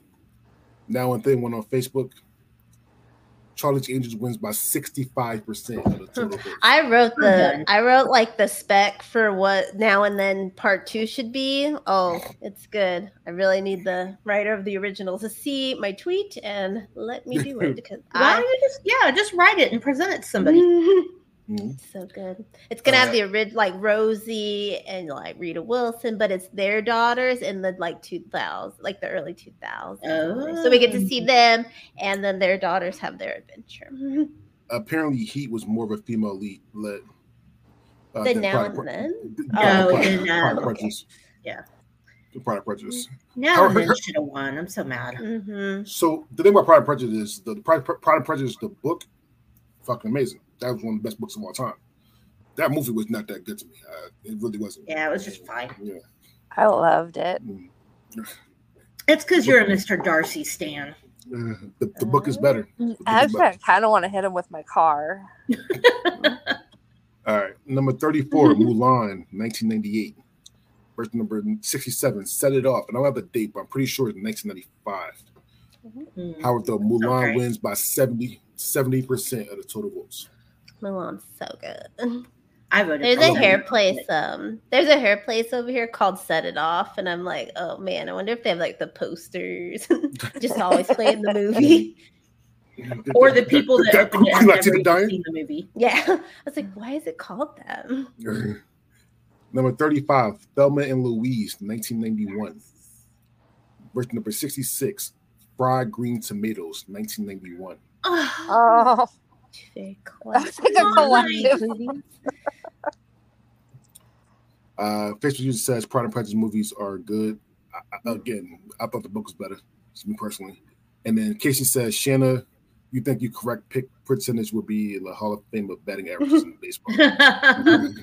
B: Now and Then went on Facebook. Charlie's Angels wins by 65% of the hmm. total.
A: I wrote the
D: done.
A: I wrote like the spec for what now and then part two should be. Oh, it's good. I really need the writer of the original to see my tweet and let me do it because
D: Why
A: I
D: don't you just yeah, just write it and present it to somebody.
B: Mhm.
A: so good. It's gonna
B: Uh,
A: have the orig like Rosie and like Rita Wilson, but it's their daughters in the like two thousands, like the early two thousands. So we get to see
D: Oh.
A: them, and then their daughters have their adventure.
B: Apparently, Heat was more of a female lead led. Uh,
A: The
B: than
A: Now
B: Pride
A: and Then?
B: th-
D: Oh,
B: yeah, Pride-
D: then,
B: Pride and Prejudice.
D: yeah.
B: The Pride and Prejudice.
D: Now
B: Her-
D: and then
B: her-
D: should have won. I'm so mad.
A: hmm
B: So the thing about Pride and Prejudice, the, the Pride, Pride and Prejudice, the book, fucking amazing. That was one of the best books of all time. That movie was not that good to me. Uh, it really wasn't.
D: Yeah, it was just fine.
B: Yeah.
C: I loved it.
B: Mm.
D: It's because you're a Mr. Darcy stan.
B: Uh, the, the book is better. The book is better.
C: I kind of want to hit him with my car.
B: All right, number 34, Mulan, 1998. Verse number 67, Set It Off. And I don't have the date, but I'm pretty sure it's 1995.
D: Hmm.
B: However, though, Mulan
D: Okay.
B: wins by 70, 70% of the total votes.
A: Mulan's so good.
D: I voted.
A: There's a
B: love
A: hair place. Um, there's a hair place over here called Set It Off, and I'm like, oh man, I wonder if they have like the posters. Just always playing the movie.
D: Or the people that opened it have
B: Like to
D: never
B: the
D: even
B: dying?
D: seen the movie.
A: Yeah, I was like, why is it called that?
B: Number 35, Thelma and Louise, 1991. Version number 66, Fried Green Tomatoes, 1991.
C: Oh,
A: Very
C: that's like a collective.
B: Uh, Facebook user says Pride and Prejudice movies are good. I, I- again, I thought the book was better, to me personally. And then Casey says, Shanna, you think your correct pick percentage would be in the Hall of Fame of batting averages in baseball? the,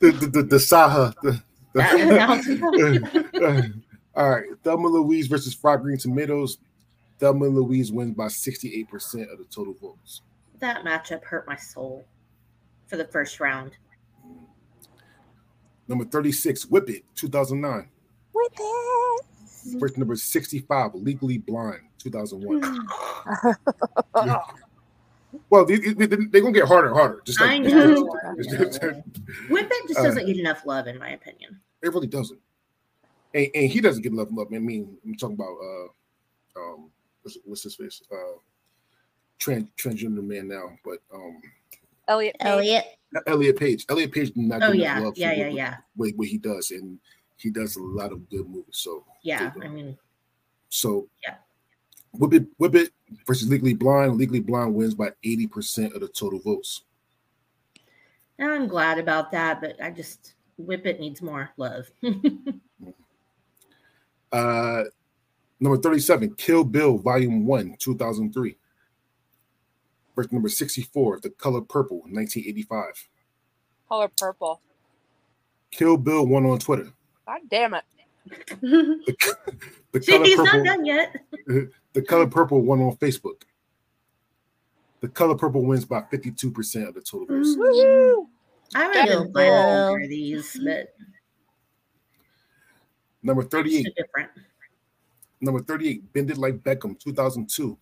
B: the, the, the Saha. The, the- all right, Thelma Louise versus Fried Green Tomatoes. Thelma Louise wins by 68% of the total votes.
D: that matchup hurt my soul for the first round.
B: Number 36, Whip It, 2009.
C: Whip it.
B: Version number 65, Legally Blonde, 2001. well, they, they, are going to get harder and harder. Just like,
D: I know. Whip It just
B: Uh,
D: doesn't get enough love, in my opinion.
B: It really doesn't. And, and he doesn't get enough love. love. I mean, I'm talking about, uh, um, what's, what's his face? Uh, trans, transgender man now, but um,
C: Elliot.
A: Elliot.
B: Elliot Page. Elliot Page did not
D: Oh
B: get
D: yeah,
B: love for
D: yeah, yeah,
B: what,
D: yeah,
B: What, what he does, and he does a lot of good movies. So
D: yeah. I mean,
B: So
D: Yeah.
B: Whip It, Whip It versus Legally Blonde. Legally Blonde wins by 80% of the total votes.
D: I'm glad about that, but I just Whip It needs more love.
B: Uh number 37, Kill Bill Volume 1, 2003. Verse number 64, The Color Purple, 1985.
C: Color purple.
B: Kill Bill won on Twitter.
C: God damn it.
B: The, the Color
D: He's not done yet.
B: The Color Purple won on Facebook. The Color Purple wins by 52% of the total votes. Mm-hmm.
C: Woohoo.
D: I would
A: That
D: go
A: is
D: buy all
A: Bill.
D: four of these, but
B: Number 38,
D: so different.
B: Number 38, Bend It Like Beckham, 2002.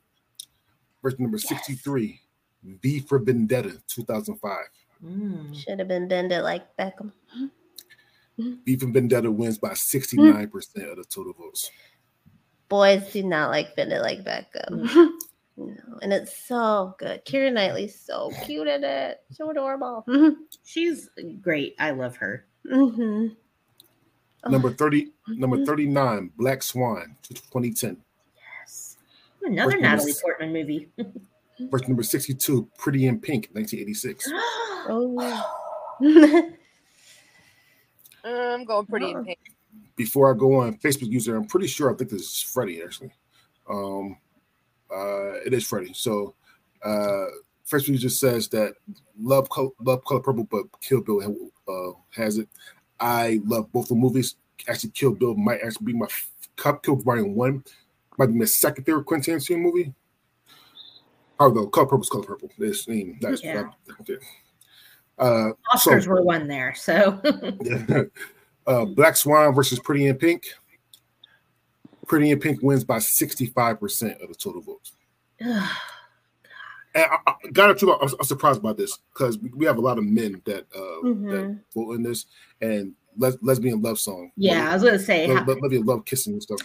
B: Verse number 63, V for Vendetta, 2005.
D: Mm.
A: Should have been bend it like Beckham.
B: V for Vendetta wins by 69% of the total votes.
A: Boys do not like bend it like Beckham. No, and it's so good. Keira Knightley's so cute in it. So adorable.
D: She's great. I love her.
A: hmm
B: Number 30, number 39, Black Swan, 2010.
D: Yes. Another
B: First
D: Natalie
B: number-
D: Portman movie.
B: Verse number 62, Pretty in Pink, 1986.
A: Oh.
C: I'm going pretty
A: Oh.
C: in pink.
B: Before I go on, Facebook user, I'm pretty sure I think this is Freddie actually. Um, uh, it is Freddie. So, uh, Facebook user says that love color, love color purple, but Kill Bill uh, has it. I love both the movies. Actually, Kill Bill might actually be my Cup Kill Volume One, might be my second favorite Quentin Tarantino movie. Although Color Purple's Color Purple. I mean, that's
D: Yeah.
B: uh,
D: Oscars
B: so-
D: were won there, so
B: uh, Black Swan versus Pretty in Pink. Pretty in Pink wins by 65% of the total votes.
D: Ugh.
B: And I, I got to I'm, I'm surprised by this because we, we have a lot of men that uh that
A: Mhm.
B: vote in this and les- lesbian love song.
D: yeah, I was gonna say,
B: Le-
D: ha-
B: le- lesbian love kissing and stuff.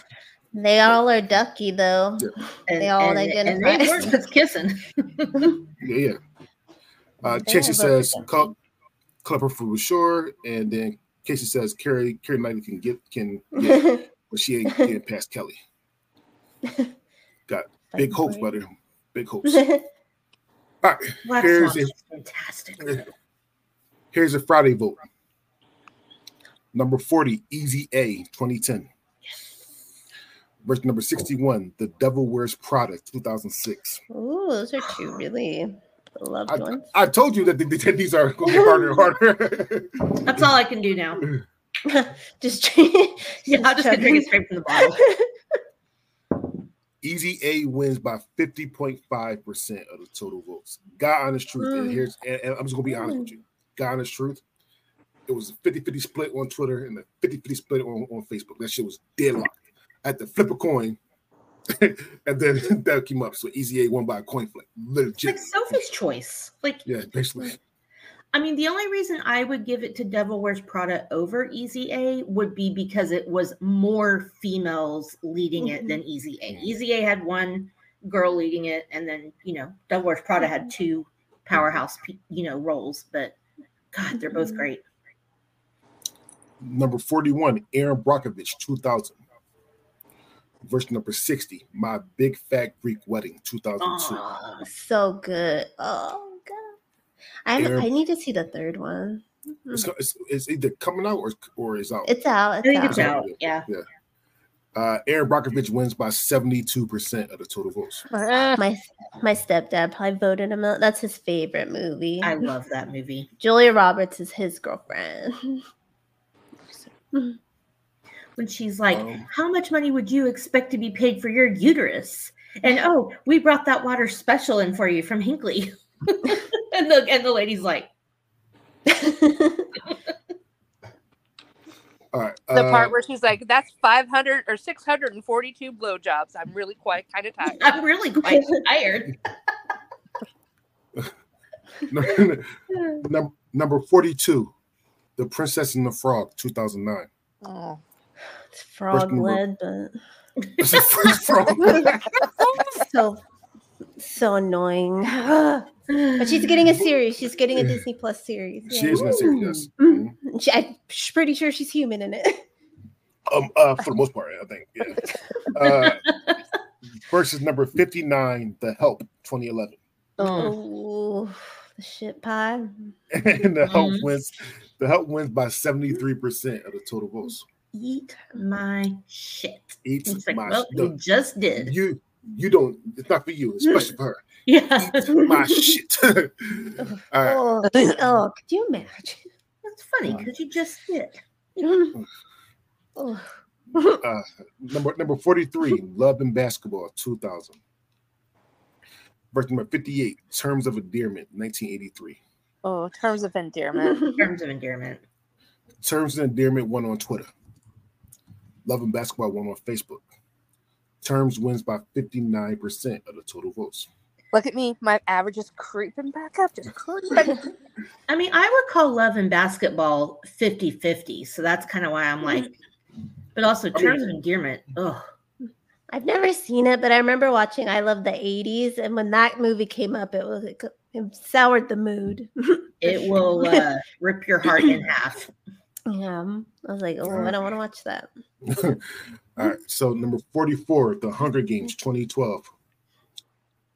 A: They all are ducky though.
B: Yeah.
D: and,
A: they all
D: and, and they
A: as-
D: were just kissing.
B: Yeah, yeah. Uh,
A: They
B: Chancey says
A: for
B: Col- for sure, and then Casey says Carrie Carrie Knightley can get can get, but she ain't getting past Kelly. Got big hopes, brother. Big hopes. All right,
D: Black
B: Here's
D: Swan
B: a-
D: is fantastic.
B: Here's a Friday vote. Number 40, Easy A, 2010. Verse number 61, The Devil Wears Prada, 2006.
A: Ooh, those are two really loved
B: I,
A: ones.
B: I told you that, the, that these are going to get harder and harder.
D: That's all I can do now.
A: just
D: Yeah, I'll just gonna drink it straight from the bottle.
B: Easy A wins by 50.5% of the total votes. God honest truth. And
A: Mm.
B: here's and, and I'm just gonna be honest with you. God honest truth. It was a 50-50 split on Twitter and a 50-50 split on, on Facebook. That shit was deadlocked. I had to flip a coin, and then that came up. So Easy A won by a coin flip. Legit.
D: like Sophie's choice. Like,
B: Yeah, basically.
D: I mean, the only reason I would give it to Devil Wears Prada over Easy A would be because it was more females leading it than Easy A. Easy A had one girl leading it, and then you know, Devil Wears Prada had two powerhouse, you know, roles. But God, they're both
A: Mhm.
D: great.
B: Number 41, Erin Brockovich, 2000. Verse number 60, My Big Fat Greek Wedding, 2002.
A: Oh, so good. Oh god. I I need to see the third one.
B: It's, it's, it's either coming out or, or is out.
A: It's out.
D: I
A: It's
D: think
A: out.
D: it's out. Yeah.
B: Uh, Erin Brockovich wins by 72% of the total votes.
A: My my stepdad probably voted him out. That's his favorite movie.
D: I love that movie.
A: Julia Roberts is his girlfriend.
D: When she's like,
B: Um,
D: How much money would you expect to be paid for your uterus? And oh, we brought that water special in for you from Hinkley. and the and the lady's like,
B: All right.
C: The
B: uh,
C: part where she's like, "That's 500 or 642 blowjobs. I'm really quite kind of tired."
D: I'm really quite tired.
B: number, number, number 42, The Princess and the Frog, 2009.
C: Oh.
A: it's frog
B: number-
A: led, but
B: It's the first frog.
A: so so annoying. But she's getting a series. She's getting a Disney Plus series.
B: she
A: yeah.
B: is in the series, yes.
A: Mhm.
B: Mhm.
A: She, I'm pretty sure she's human in it.
B: Um, uh, for the most part, I think. Yeah. Uh, versus number 59, The Help, 2011.
A: Oh, the shit pie.
B: And the help
D: Mhm.
B: wins. The help wins by 73% of the total votes.
D: Eat my shit.
B: Eat
D: It's like,
B: my
D: well,
B: no,
D: you just did.
B: you you don't it's not for you, it's special for her.
D: Yeah.
B: My shit. All right.
A: Oh, oh, could you imagine?
D: That's funny because you just did.
A: Oh.
B: Uh, number number 43, Love and Basketball, 2000. Verse number 58, Terms of Endearment, 1983.
C: Oh, terms of endearment.
D: Terms of endearment.
B: Terms of Endearment won on Twitter. Love and Basketball won on Facebook. Terms wins by 59% of the total votes.
C: Look at me. My average is creeping back up. Just creeping.
D: I mean, I would call love and basketball 50 50. So that's kind of why I'm like, but also terms of endearment. Oh,
A: I've never seen it, but I remember watching I Love the 80s. And when that movie came up, it was it, it soured the mood.
D: it will uh, rip your heart in half.
A: yeah. I was like, oh, I don't want to watch that.
B: All right. So number 44, The Hunger Games 2012.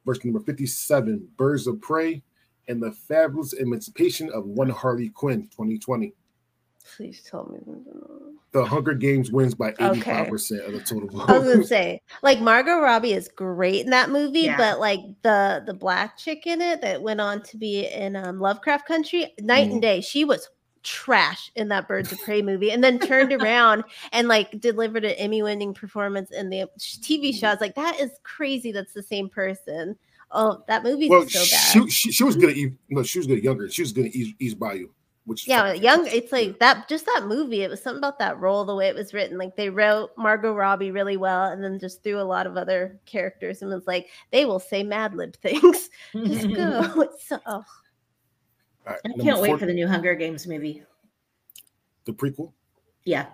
B: Verse number 57, Birds of Prey and the Fabulous Emancipation of One Harley Quinn 2020.
A: Please tell me.
B: The Hunger Games wins by 85%
A: Okay.
B: of the total
A: I was gonna say, like Margot Robbie is great in that movie,
D: Yeah.
A: but like the the black chick in it that went on to be in um, Lovecraft Country, night
B: Mhm.
A: and day. She was trash in that Birds of Prey movie, and then turned around and like delivered an Emmy winning performance in the TV show. I was like, that is crazy. That's the same person. Oh, that movie's
B: well,
A: so bad.
B: she, she, she was good at Eve, no, she was good at younger. She was good at Ease, Eve's Bayou, which
A: yeah, young. It's like that. Just that movie. It was something about that role, the way it was written. Like they wrote Margot Robbie really well, and then just threw a lot of other characters, and was like they will say Mad Lib things. Just go. It's so. Oh.
B: All right,
D: I can't wait
B: four-
D: for the new Hunger Games movie.
B: the prequel.
D: Yeah.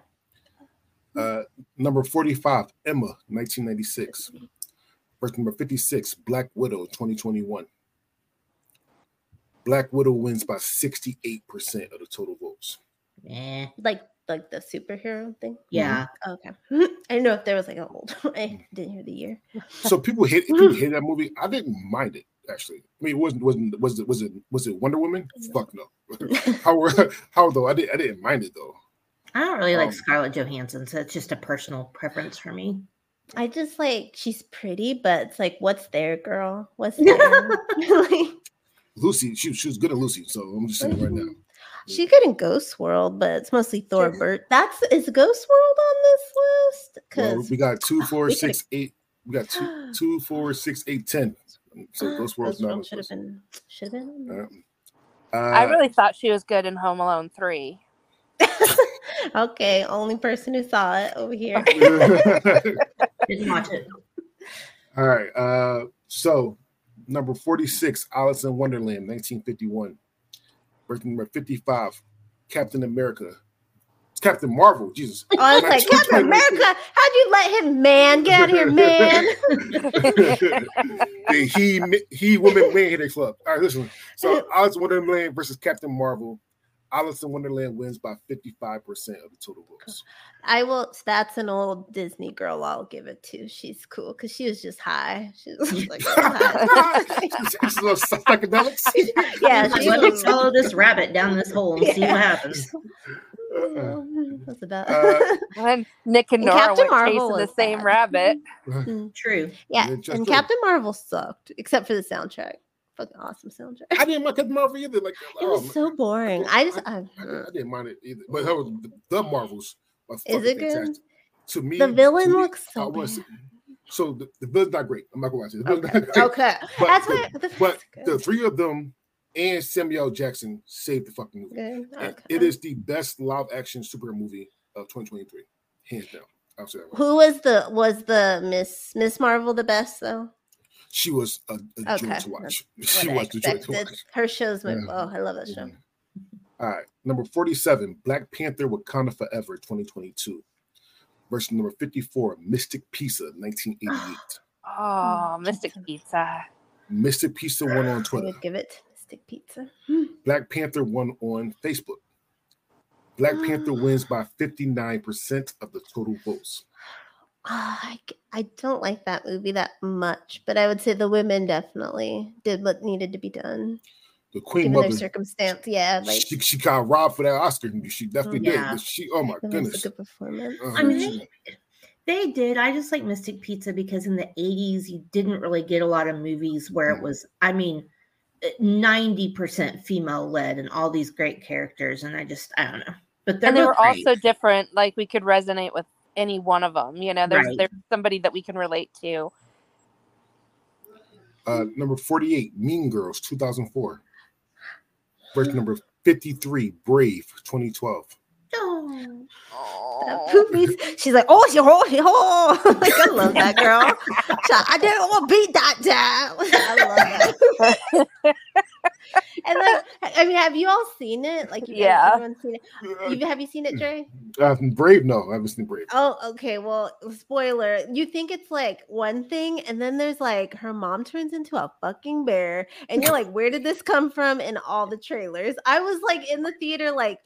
B: Uh, number 45, Emma, 1996. Verse number 56, Black Widow, 2021. Black Widow wins by 68% of the total votes.
D: Eh.
A: Like like the superhero thing.
D: Yeah.
A: Okay. I didn't know if there was like an old. I didn't hear the year.
B: So people hate people hate that movie. I didn't mind it actually. I mean, it wasn't wasn't was it was it was it Wonder Woman? Fuck no. how how though? I didn't I didn't mind it though.
D: I don't really like
B: Um,
D: Scarlett Johansson, so it's just a personal preference for me.
A: I just like she's pretty, but it's like, what's there, girl? What's there? Like,
B: Lucy, she, she was good at Lucy, so I'm just saying right now.
A: She's good in Ghost World, but it's mostly Thora Birch. That's is Ghost World on this list?
B: Well, we got two, four,
A: we could've-
B: eight. We got two, two, four, six, eight, ten. So those worlds not
A: should have been should have been.
B: Uh,
C: I really thought she was good in Home Alone 3.
A: okay, only person who saw it over here.
D: Didn't watch it.
B: All right. Uh, so number 46, Alice in Wonderland, 1951. Verse number 55, Captain America. It's Captain Marvel, Jesus.
A: I was like, Captain America, how'd you let him, man? Get out of here, man.
B: the he he woman man hater club. All right, listen. So Alice in Wonderland versus Captain Marvel. Alice in Wonderland wins by 55% of the total votes.
A: I will. That's an old Disney girl. I'll give it to. She's cool because she was just high. She was like high.
B: She's a little psychedelics.
A: yeah,
D: Let
A: she
D: me
A: was.
D: follow this rabbit down this hole and see what happens.
A: That's about.
B: Uh,
C: And Nick and
A: And
C: Nora
A: Captain
C: were
A: Marvel
C: chasing the same
A: bad.
C: rabbit.
D: True.
A: yeah,
B: Yeah,
A: and
B: do.
A: Captain Marvel sucked except for the soundtrack. Fucking awesome soundtrack.
B: I didn't mind Captain Marvel either. Like,
A: It was
B: oh,
A: so boring. I just. I,
B: I, didn't- I didn't mind it either. But her, the, the Marvels are
A: Is
B: fucking
A: it good?
B: fantastic. To me,
A: The villain
B: me,
A: looks so
B: I was-
A: bad.
B: So the, the villain's not great. I'm not gonna watch it. The villain's not great.
A: Okay,
B: But
A: that's
B: the-
A: what. The,
B: But the three of them and Samuel Jackson saved the fucking movie.
A: Okay.
B: It is the best live action superhero movie of 2023, hands down. I'll say that. Right.
A: Who was the was the Miss Miss Marvel the best though?
B: She was a, a joy to watch.
A: that's
B: She
A: What I
B: was the joy to watch.
A: Her shows my
B: Yeah.
A: oh, I love that show. Mm-hmm.
B: All right, number 47, Black Panther Wakanda Forever 2022. Versus number 54, Mystic Pizza 1988.
C: Oh, hmm. Mystic Pizza.
B: Mystic Pizza won on
A: I
B: Twitter.
A: would give it to Mystic Pizza.
B: Black Panther won on Facebook. Black Panther wins by 59% of the total votes.
A: I I, c- I don't like that movie that much, but I would say the women definitely did what needed to be done
B: The Queen
A: given
B: Mother,
A: their circumstance. Yeah, like
B: she, she got robbed for that Oscar. She definitely did.
D: Yeah.
B: But she, oh my
A: it was
B: goodness.
A: a good performance.
B: Uh,
D: I mean,
B: she-
D: They did. I just like Mystic Pizza because in the 80s, you didn't really get a lot of movies where
B: Mm.
D: it was, I mean, 90% female led and all these great characters. And I just, I don't know. But they're
C: and they were
D: great.
C: also different. Like we could resonate with any one of them. You know, there's
D: Right.
C: there's somebody that we can relate to.
B: uh, number 48, Mean Girls 2004. Verse number 53, Brave 2012.
D: Oh.
A: That movie's- She's like, oh, she, oh, she, oh. like I love that girl. She's like, I didn't want to beat that down. I love that. and then, I mean, have you all seen it? Like, you guys-
C: Yeah.
A: everyone's seen it. You, have you seen it, Dre?
B: Uh, Brave, no, I haven't seen Brave.
A: Oh, okay. Well, spoiler. You think it's like one thing, and then there's like her mom turns into a fucking bear, and you're like, where did this come from in all the trailers? I was like in the theater, like,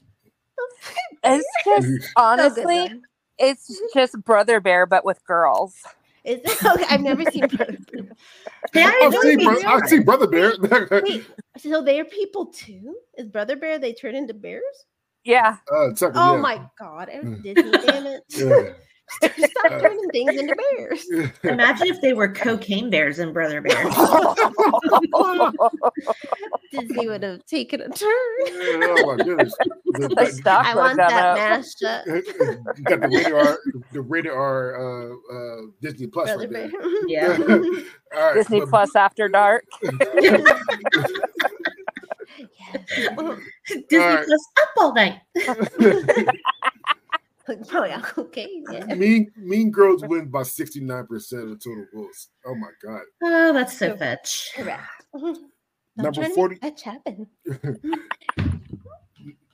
C: It's just
A: so good,
C: honestly,
A: though.
C: it's just Brother Bear, but with girls.
A: Is it okay? I've never seen Brother Bear.
D: I
B: I've seen, bro- I've seen Brother Bear.
A: Wait, so they are people too? Is Brother Bear they turn into bears?
C: Yeah.
B: uh,
A: Oh
B: yeah.
A: my god,
B: Mm.
A: Disney, damn it.
B: Yeah.
A: Stop
B: Uh,
A: turning things into bears.
D: Imagine if they were cocaine bears and brother bears.
A: Disney would have taken a turn.
B: oh my goodness. The-
C: The stock
A: I want that
C: gone
A: mashed up.
B: got the rated R, the rated R uh, uh, Disney Plus
A: Brother
B: right there.
D: Yeah.
B: All right,
C: Disney
B: but-
C: Plus After Dark.
A: Yes.
D: Disney
B: Alright.
D: Plus up all night.
A: oh yeah, okay. Yeah.
B: mean Mean Girls win by 69% of the total votes. Oh my god.
D: Oh, that's so fetch.
A: Correct.
B: Number 40
A: make that happen.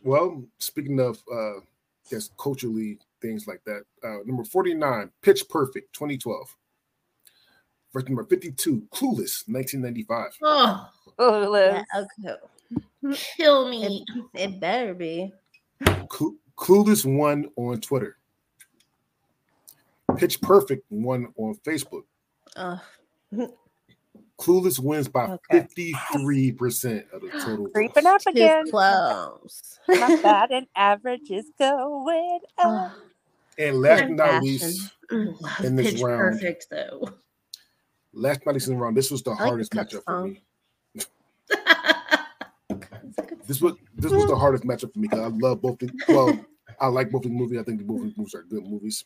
B: Well, speaking of uh I guess culturally things like that. Uh number 49, Pitch Perfect 2012. Verse number 52, Clueless 1995.
D: Oh,
C: Clueless.
A: Yeah, okay.
D: kill me.
A: It better be.
B: Clu- Clueless won on Twitter. Pitch Perfect won on Facebook.
A: Oh,
B: Clueless wins by
A: Okay.
B: 53% of the total.
C: Creeping
B: votes.
C: up
A: too
C: again.
A: close.
C: My bad and average is going up.
B: And last but not
A: fashion.
B: least,
D: Love
B: In this
D: Pitch
B: round.
D: Perfect though.
B: last but not least in the round, this was the
A: like
B: hardest
A: cup
B: matchup for me. This was this was the hardest matchup for me because I love both. The, well, I like both the movies. I think the both movies are good movies.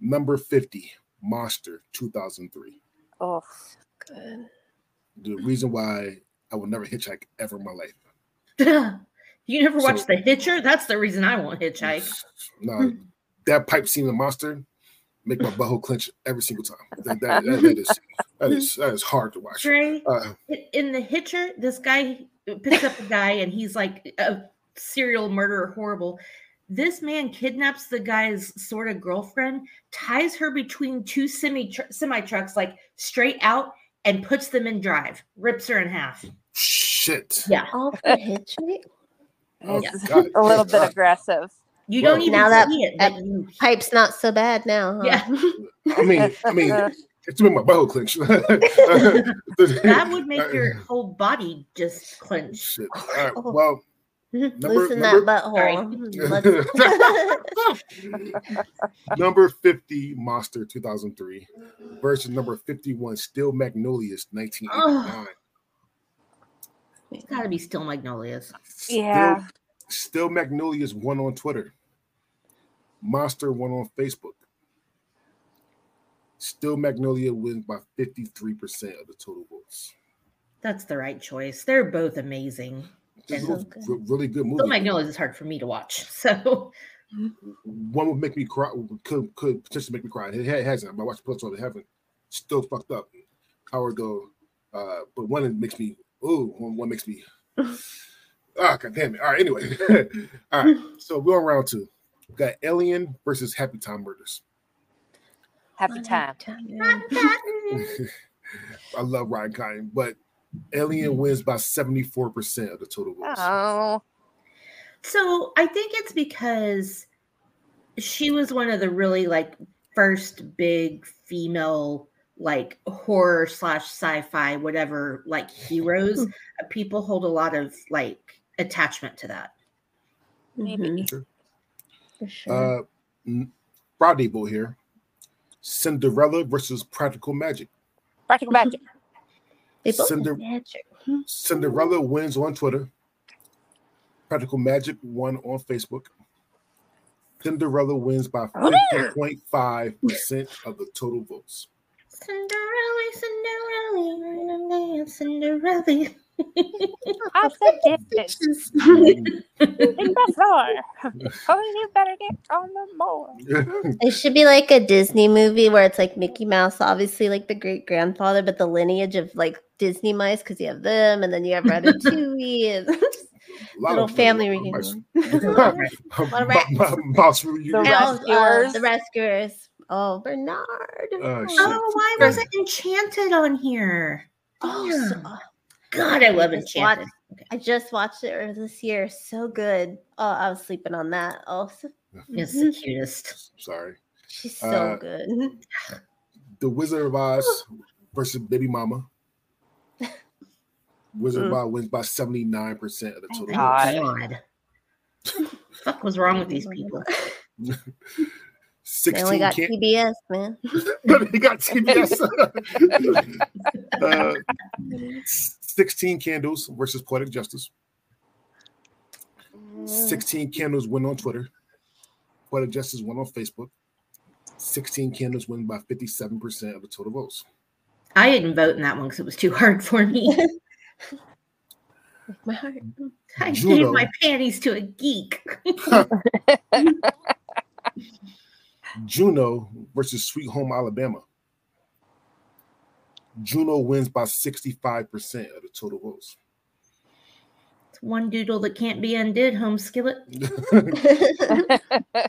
B: Number fifty, Monster, two thousand three.
C: Oh,
A: good.
B: The reason why I will never hitchhike ever in my life.
D: you never watched
B: So-
D: The Hitcher? That's the reason I won't hitchhike.
B: No, that pipe scene in Monster make my butthole clench every single time. That, that, that- that is that is that is hard to watch.
D: Trey,
B: Uh,
D: in The Hitcher, this guy picks up a guy and he's like a serial murderer, horrible. This man kidnaps the guy's sort of girlfriend, ties her between two semi semi trucks, like straight out, and puts them in drive. Rips her in half.
B: shit.
D: Yeah.
A: All for Hitchhike?
B: Oh,
C: It's a little bit aggressive.
D: You don't
B: Well,
D: even
A: now that-
D: it, but you,
A: Pipe's not so bad now. Huh?
D: yeah,
B: I mean, I mean, it's made my butthole clench.
D: that would make your whole body just clench.
B: Shit. All right. Oh. Well, Mm-hmm.
A: Loosen
B: number-
A: that butthole. Mm,
B: number 50, Monster 2003 versus number 51, Steel Magnolias 1989.
D: It's got to be steel magnolias.
C: Yeah.
B: Still, Steel Magnolias won on Twitter. Monster won on Facebook. Steel Magnolia wins by 53% of the total votes.
D: That's the right choice. They're both amazing.
B: They're
D: And
B: both
A: Okay.
B: really good
D: Still
B: movies.
D: magnolias is hard for me to watch. So
B: One would make me cry, could could potentially make me cry. It hasn't. But I watched plus one, it haven't. Still fucked up. Howard though, uh, but one that makes me ooh, one, one makes me ah god damn it. All right, anyway. All right, so we're on round two. We got Alien versus Happy Time Murders.
C: Happy time.
B: I love Ryan Kind, but Alien wins by 74% of the total votes.
C: Oh,
D: So I think it's because she was one of the really like first big female like horror slash sci-fi whatever like heroes. Uh, People hold a lot of like attachment to that.
C: maybe.
A: Mhm, For sure.
B: Uh, n- Friday here. Cinderella versus Practical Magic.
C: Practical magic.
A: they both
B: Cinder-
A: magic.
B: Cinderella wins on Twitter. Practical Magic won on Facebook. Cinderella wins by 50.5% of the total votes.
D: Cinderella, Cinderella, Cinderella.
C: I've said this.
B: Mm.
C: Hit the floor. Oh, you better get on the board.
A: It should be like a Disney movie where it's like Mickey Mouse, obviously like the great grandfather, but the lineage of like Disney mice because you have them, and then you have Ratatouille and
B: A
A: little
B: of-
A: family
B: a
A: reunion.
B: lot of-
A: Lot of rats.
B: Mo- mo- Mouse reunion.
C: The
A: Oh, uh,
C: Rescuers.
A: the rescuers. Oh, Bernard.
B: Oh.
D: Oh, why wasn't Enchanted on here?
A: Oh, so- oh,
D: God, I love
A: I just
D: Enchanted.
A: I just watched it this year. So good. Oh, I was sleeping on that. Oh, so,
D: It's the cutest.
B: Sorry.
A: she's so
B: Uh,
A: good.
B: The Wizard of Oz versus Baby Mama. Wizard of Oz wins by 79% of the total
C: God.
B: votes.
D: God. fuck was wrong with these people?
A: They
B: 16
A: only got
B: can-
A: TBS, man.
B: he got TBS. uh, 16 candles versus Poetic Justice. 16 mm. candles win on Twitter. Poetic Justice won on Facebook. 16 candles win by 57% of the total votes.
D: I didn't vote in that one because it was too hard for me.
A: My heart.
D: I
B: Juno.
D: gave my panties to a geek.
B: Juno versus Sweet Home Alabama. Juno wins by 65% of the total votes.
D: It's one doodle that can't be undid, home skillet.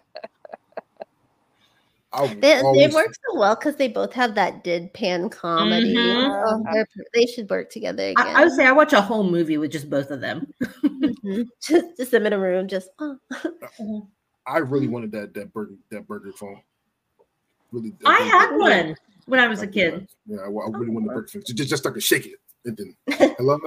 B: I
A: They, they work so well because they both have that deadpan comedy.
D: Mhm.
A: Oh, they're- should work together again.
D: I, I would say I watch a whole movie with just both of them.
A: Mhm. just, just them in a room, just oh.
B: I really wanted that that burger that burger phone. Really, that
D: I
B: burger
D: had
B: phone.
D: one when I was a kid.
B: Yeah, I, I really wanted the burger phone. Just, just start to shake it and then hello.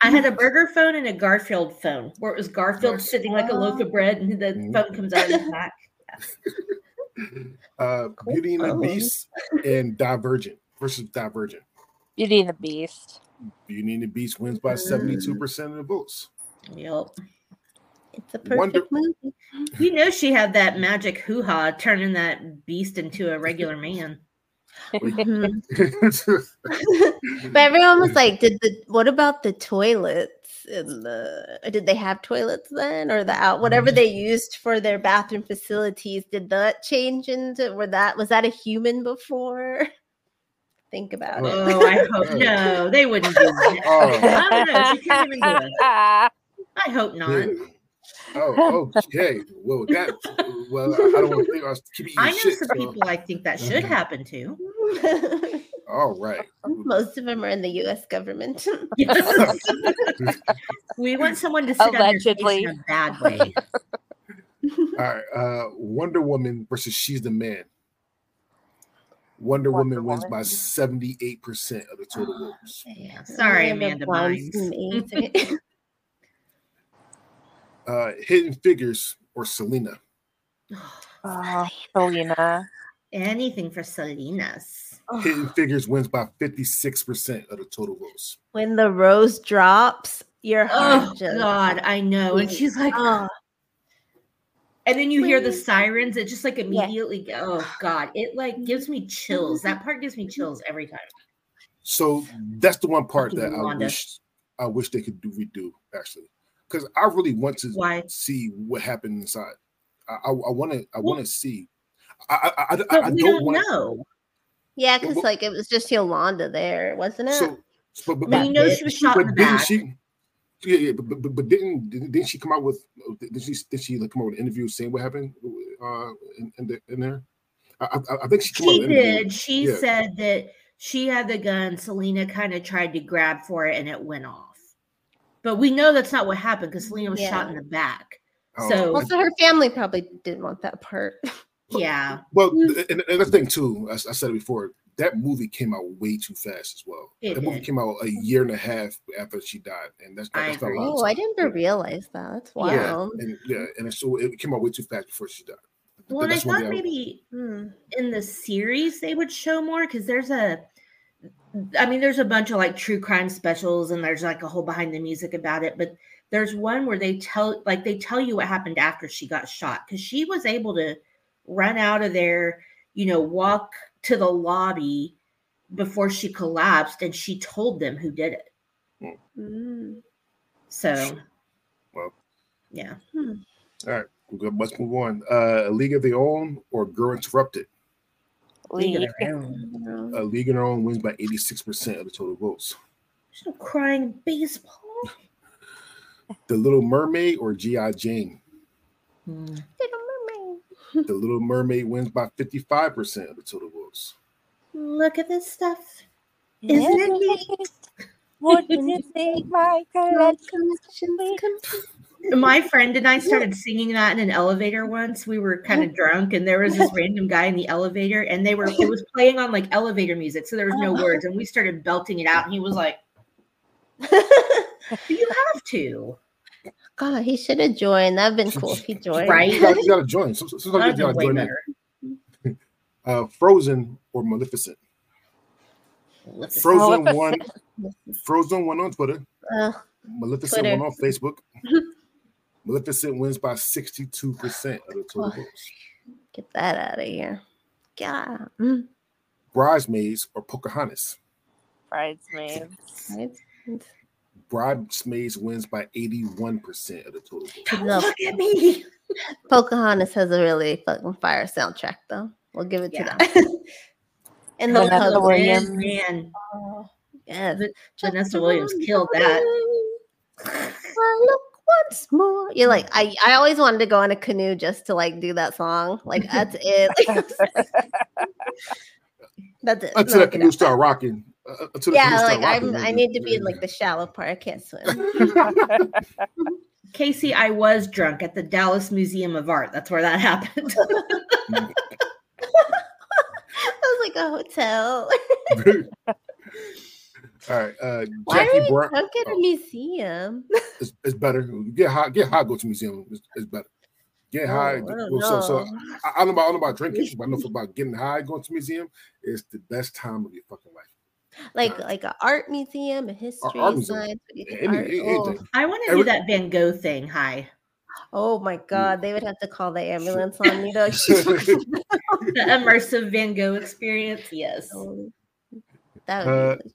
D: I had a burger phone and a Garfield phone where it was Garfield
B: Nice.
D: sitting like a loaf of bread and the
B: Mhm.
D: phone comes out of his back.
B: uh, Beauty and the
A: Oh.
B: Beast and Divergent versus Divergent.
C: Beauty and the Beast.
B: Beauty and the Beast wins by
D: Mm.
B: seventy-two percent of the votes.
D: Yep.
A: It's a perfect
B: Wonder-
A: movie.
D: You know she had that magic hoo ha turning that beast into a regular man.
A: Mhm. But everyone was like, "Did the what about the toilets in the? Did they have toilets then, or the out whatever they used for their bathroom facilities? Did that change into? Were that was that a human before? Think about it.
D: Oh, I hope no, they wouldn't do that.
B: oh,
D: I don't know. She can't even do it. I hope not.
B: Yeah. Oh, okay. Well, that. Well, I don't want to think I was keeping
D: I know
B: shit,
D: some
B: so-
D: people I think that should happen to.
B: All right.
A: Most of them are in the U.S. government.
D: we want someone to sit on
C: Allegedly.
D: in a bad way.
B: All right. Uh, Wonder Woman versus She's the Man. Wonder,
C: Wonder
B: Woman wins
C: Woman.
B: by 78% of the total votes.
D: Yeah. Sorry, Amanda
A: Blonde's
D: Bynes.
A: amazing.
B: Uh, Hidden Figures or Selena.
C: Oh, Selena.
D: Anything for Selenas.
B: Hidden Figures wins by 56% of the total votes.
A: when the rose drops, your heart
D: Oh
A: just
D: God, I know. And she's like,
A: Oh,
D: and then you hear the sirens. It just like immediately. go Oh God, it like gives me chills. That part gives me chills every time.
B: So that's the one part
D: Fucking
B: that I wish I wish they could do redo actually, because I really want to
D: Why?
B: see what happened inside. I I want to I want to see. I I, I,
D: But
B: I, I
D: we
B: don't
D: don't
B: want
D: know.
A: yeah, because
B: Well-
A: like it was just Yolanda there, wasn't it?
B: so. But, but,
D: We
B: but,
D: know she was shot in
B: but
D: the
B: didn't
D: back.
B: she? Yeah, yeah, but, but, but didn't didn't she come out with did she did she like come out with an interview saying what happened uh in in, the, in there? I, I, I think she came out
D: She
B: with
D: did. She
B: Yeah.
D: said that she had the gun. Selena kind of tried to grab for it and it went off. But we know that's not what happened because Selena was shot in the back.
B: Oh,
D: So-
A: also, her family probably didn't want that part.
D: Yeah.
B: Well, and, and the thing too, I, I said it before, that movie came out way too fast as well.
D: It
B: that movie came out a year and a half after she died, and that's,
D: I
B: that's not a
D: agree.
B: of
A: Oh, I didn't realize that. That's
B: Yeah,
A: wild.
B: and yeah, and so it came out way too fast before she died.
D: Well, and I thought maybe
A: Hmm.
D: in the series they would show more because there's a I mean, there's a bunch of like true crime specials and there's like a whole behind the music about it, but there's one where they tell like they tell you what happened after she got shot because she was able to run out of there, you know, walk to the lobby before she collapsed and she told them who did it.
A: Mm.
D: So,
B: Well.
D: yeah.
B: All right. Let's move on. Uh, a League of Their Own or Girl Interrupted.
D: League of
C: League.
D: Their Own.
B: A League of Their Own wins by eighty six percent of the total votes.
D: There's no crying baseball.
B: The Little Mermaid or GI Jane.
D: Hmm.
A: Little Mermaid.
B: The Little Mermaid wins by fifty five percent of the total votes.
D: Look at this stuff. Isn't it neat?
C: Wouldn't you think my collection
D: My friend and I started singing that in an elevator once. We were kind of drunk, and there was this random guy in the elevator, and they were it was playing on like elevator music, so there was no words, and we started belting it out, and he was like, "You have to,
A: God, he should have joined. That'd been cool if he joined.
D: right?"
B: You gotta, you gotta join. Some- Sometimes
D: That'd
B: you gotta join in. Uh, Frozen or Maleficent.
D: Let's-
B: Frozen
C: Maleficent.
B: one. Frozen one on Twitter.
A: Ugh,
B: Maleficent
A: Twitter.
B: one on Facebook. Maleficent wins by sixty-two percent of the total
A: Oh.
B: votes.
A: get that out of here. God.
B: Bridesmaids or Pocahontas.
C: Bridesmaids.
A: Right?
B: Bridesmaids wins by eighty-one percent of the total votes.
D: Don't
A: No.
D: look at me.
A: Pocahontas has a really fucking fire soundtrack, though. We'll give it to them. And the
C: Vanessa
A: public.
C: Williams.
D: Man,
A: Yes.
D: Vanessa Williams killed that.
A: I look once more. You're like, I, I always wanted to go on a canoe just to like do that song. Like that's it. that's it.
B: Until
A: No,
B: that canoe start rocking. Uh,
A: yeah, like I'm
B: rocking,
A: I need to be in like the shallow part. I can't swim.
D: Casey, I was drunk at the Dallas Museum of Art. That's where that happened.
A: I was like a hotel.
B: All right, uh,
A: Why
B: Jackie
A: are we
B: Brown.
A: drunk at a
B: oh,
A: museum?
B: it's, it's better. Get high. Get high. Go to museum. It's, it's better. Get
A: Oh,
B: high.
A: I don't
B: well, so, so. I, I don't know about, I don't know about drinking, but I know about getting high. Going to museum is the best time of your fucking life.
A: like like an art museum, a history,
B: art museum.
A: science. what do you think?
B: Any-
A: Art?
B: any-
A: Oh.
D: I want to
B: Every-
D: do that Van Gogh thing. Hi.
A: Oh my god, they would have to call the ambulance on me though.
D: The immersive Van Gogh experience. Yes.
A: Oh, that would
B: Uh,
A: be really-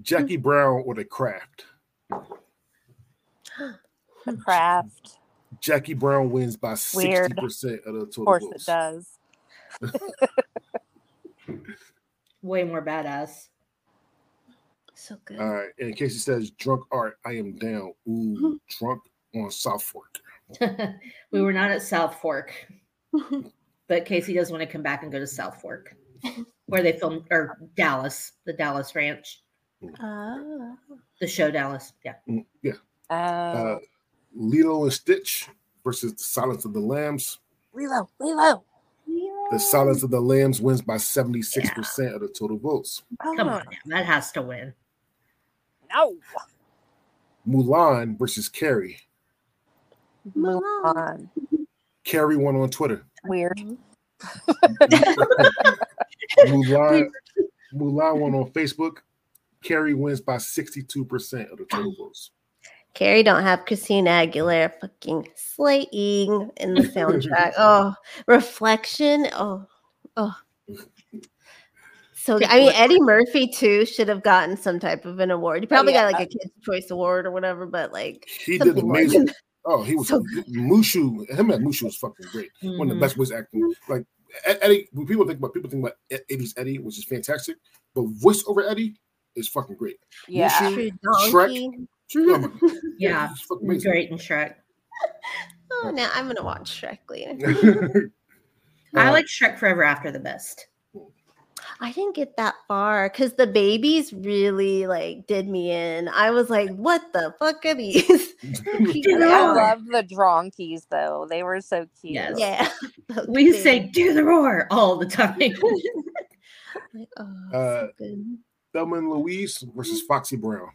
B: Jackie Brown or the Craft.
C: Craft.
B: Jackie Brown wins by sixty percent of the total
C: Of course
B: votes.
C: it does.
D: Way more badass.
A: so good.
B: All right. And in case says drunk art, I am down. Ooh, mm-hmm. drunk on South Fork.
D: we were not at South Fork, but Casey does want to come back and go to South Fork, where they filmed or Dallas, the Dallas Ranch,
C: Ah.
D: the show Dallas. Yeah.
B: Mm, Yeah.
C: Oh.
B: Uh, Lilo and Stitch versus the Silence of the Lambs.
C: Lilo, Lilo.
B: The Silence of the Lambs wins by 76% of the total votes.
C: Oh,
D: Come on, now. that has to win.
C: No.
B: Mulan versus Carrie.
C: Mulan.
B: Carrie won on Twitter.
C: Weird.
B: Mulan, Mulan won on Facebook. Carrie wins by 62% of the total votes.
A: Carrie don't have Christina Aguilera fucking slaying in the soundtrack. oh, reflection. Oh, oh. So I mean, Eddie Murphy too should have gotten some type of an award. He probably got
C: yeah.
A: like a Kids Choice Award or whatever. But like,
B: He did
A: something more
B: amazing. Oh, he was
A: So
B: Mushu. Him and Mushu was fucking great. One of the
D: Mhm.
B: best voice acting. Like Eddie, when people think about people think about Ed- Eddie's Eddie, which is fantastic, but voice over Eddie is fucking great.
C: Yeah.
B: Mushu,
A: True
B: Shrek.
A: donkey.
B: My God.
D: Yeah.
B: he's.
D: Great and Shrek.
A: Oh, now I'm gonna watch Shrek later.
D: I
B: Uh,
D: like Shrek Forever After the best.
A: I didn't get that far because the babies really like did me in. I was like, "What the fuck are these?"
D: The
C: I love the dronkeys though. They were so cute.
D: Yes.
A: yeah,
D: We
A: Those
D: say "Do the roar" all the time.
A: Like, oh,
B: Uh,
A: so good.
B: Thelma and Louise versus Foxy Brown.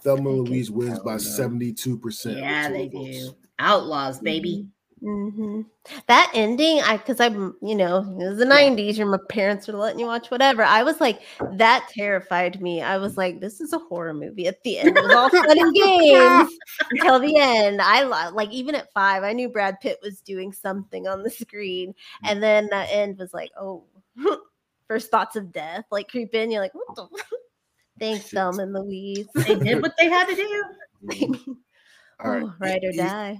B: Thelma and Louise wins by 72%.
D: yeah, they
B: votes.
D: do. Outlaws, baby.
A: hmm That ending, I because I'm, you know, it was the '90s. Your my parents were letting you watch whatever. I was like, that terrified me. I was like, this is a horror movie. At the end, it was all fun and games until the end. I lo- like even at five, I knew Brad Pitt was doing something on the screen, and then that end was like, oh, first thoughts of death like creep in. You're like, what the. Thanks,
B: Shit.
A: Thelma and Louise.
D: They did what they had to do.
B: All right.
A: oh, ride or
B: Easy-
A: die.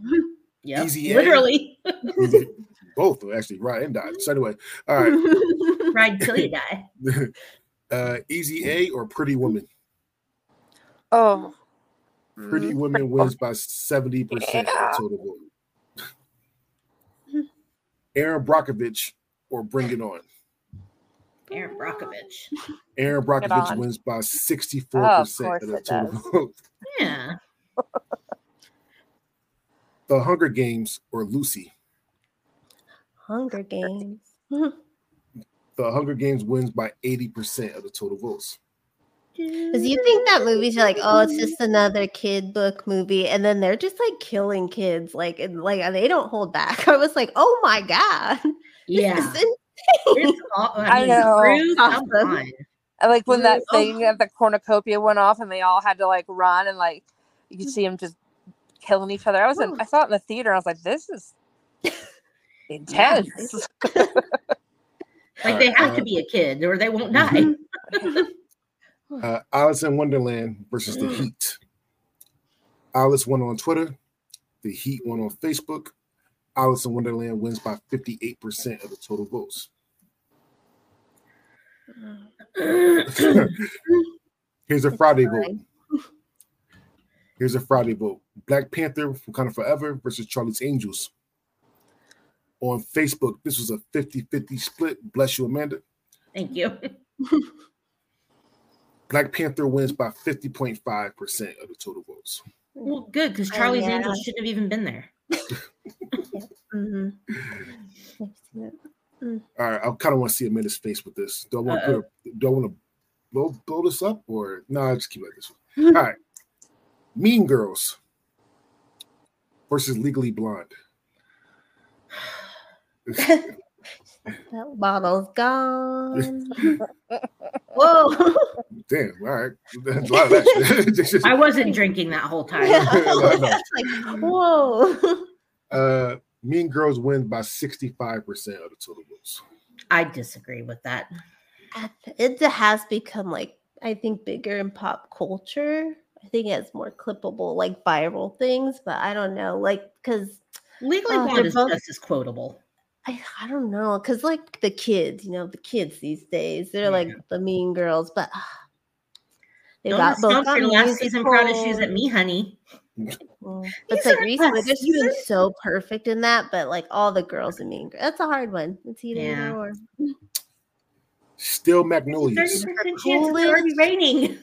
D: Yeah,
B: Easy A.
D: Literally.
B: Both actually, right and died. So anyway, all right.
D: Ride till you die.
B: uh, Easy A or Pretty Woman?
C: Oh.
B: Pretty
C: Mm.
B: Woman wins by 70%
C: Yeah.
B: total vote. Erin Brockovich or Bring It On?
D: Erin Brockovich.
B: Erin
C: It
B: Brockovich wins by 64%
C: Oh, of
B: of,
C: course
B: the total
C: does.
B: vote.
D: Yeah.
B: The Hunger Games or Lucy?
A: Hunger Games.
B: The Hunger Games wins by 80% of the total votes.
A: Because you think that movies are like, oh, it's just another kid book movie, and then they're just like killing kids, like and like they don't hold back. I was like, oh my god,
D: Yeah.
A: this is insane.
D: It's all, I,
C: I know.
D: Ruth,
A: Awesome.
C: I like when that
D: Oh.
C: thing at the cornucopia went off and they all had to like run and like you could see them just killing each other. I was in, I saw it in the theater. I was like, this is intense.
D: Like they have
B: Uh,
D: to be a kid or they won't die.
B: Uh, Alice in Wonderland versus The Heat. Alice won on Twitter. The Heat won on Facebook. Alice in Wonderland wins by 58% of the total votes. Here's a Friday vote. Here's a Friday vote. Black Panther Wakanda Forever versus Charlie's Angels. On Facebook, this was a 50 50 split. Bless you, Amanda.
D: Thank you.
B: Black Panther wins by 50.5% of the total votes.
D: Well, good because
A: Oh,
D: Charlie's
A: yeah.
D: Angels shouldn't have even been there.
A: Mhm.
B: All right, I kind of want to see Amanda's face with this. Do I want to do I want to blow, blow this up or no? I'll just keep it like this. One. All right, Mean Girls versus Legally Blonde.
A: That bottle's gone. Whoa.
B: Damn, all right, That's a lot of that shit.
D: I wasn't drinking that whole time.
B: I know.
A: like, whoa.
B: Uh, mean Girls wins by 65% of the total votes.
D: I disagree with that.
A: It has become like I think bigger in pop culture. I think it's more clippable, like viral things, but I don't know, like because
D: Legally
A: Oh,
D: Blonde is
A: both-
D: just as quotable.
A: I, I don't know, because like the kids, you know, the kids these days, they're like the mean girls, but ah, they
D: Don't
A: got both
D: stomp
A: got
D: your last season Prada shoes at me, honey.
E: But
D: These
E: it's like Reese
D: us.
E: Witherspoon so perfect in that, but like all the girls in Mean Girls, that's a hard one. It's either
D: Yeah.
E: or.
B: Steel
D: Thirty
B: Magnolias.
D: percent chance it's already raining.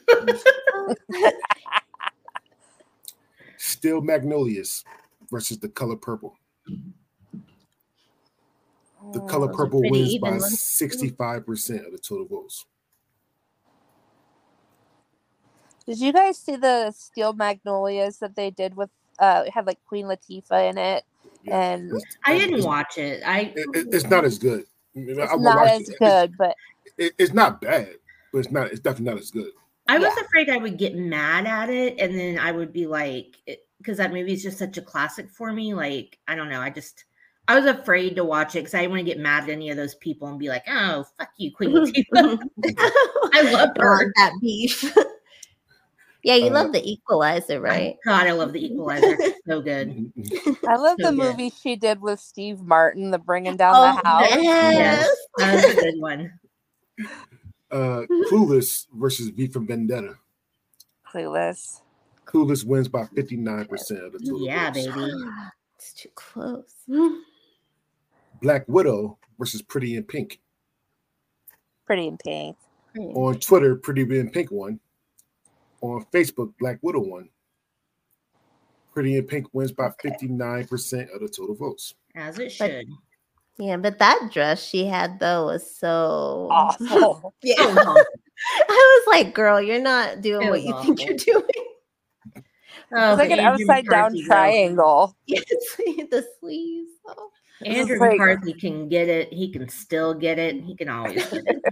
B: Steel Magnolias versus the color purple. The
C: Oh,
B: color purple wins by 65% of the total votes.
C: Did you guys see the Steel Magnolias that they did with uh it had like Queen Latifah in it? And
D: I didn't watch it. I
B: it- it- it's not as good.
C: it's
B: I
C: not as
B: it.
C: good, but
B: It- it's not bad, but it's not. It's definitely not as good.
D: I was
C: Yeah.
D: afraid I would get mad at it, and then I would be like, because that movie is just such a classic for me. Like, I don't know. I just, I was afraid to watch it because I didn't want to get mad at any of those people and be like, oh, fuck you, Queen Latifah. I love her.
E: That beef. yeah, you
B: Uh,
E: love the equalizer, right?
D: God, I love the Equalizer. It's so good.
C: I love
D: So
C: the
D: good.
C: movie she did with Steve Martin, the bringing down
E: Oh,
C: the house.
E: yes.
D: That was a good one.
B: Uh, Clueless versus V for Vendetta.
C: Clueless.
B: Clueless wins by 59% of the total
D: Yeah,
B: votes.
D: baby.
E: It's too close.
B: Black Widow versus Pretty in Pink.
C: Pretty in pink.
B: On Twitter, Pretty in Pink won. On Facebook, Black Widow won. Pretty in Pink wins by 59% of the total votes.
D: As it
E: But-
D: should.
E: Yeah, but that dress she had though was so
C: Awful.
E: Yeah.
D: So.
E: I was like, girl, you're not doing what
D: was
E: you think you're doing.
D: Oh,
C: It's like an
D: Andrew
C: upside down
D: McCarthy, though.
C: triangle.
E: Yes, the sleeves. Oh.
D: Andrew
C: like-
D: McCarthy can get it. He can still get it. He can always get it.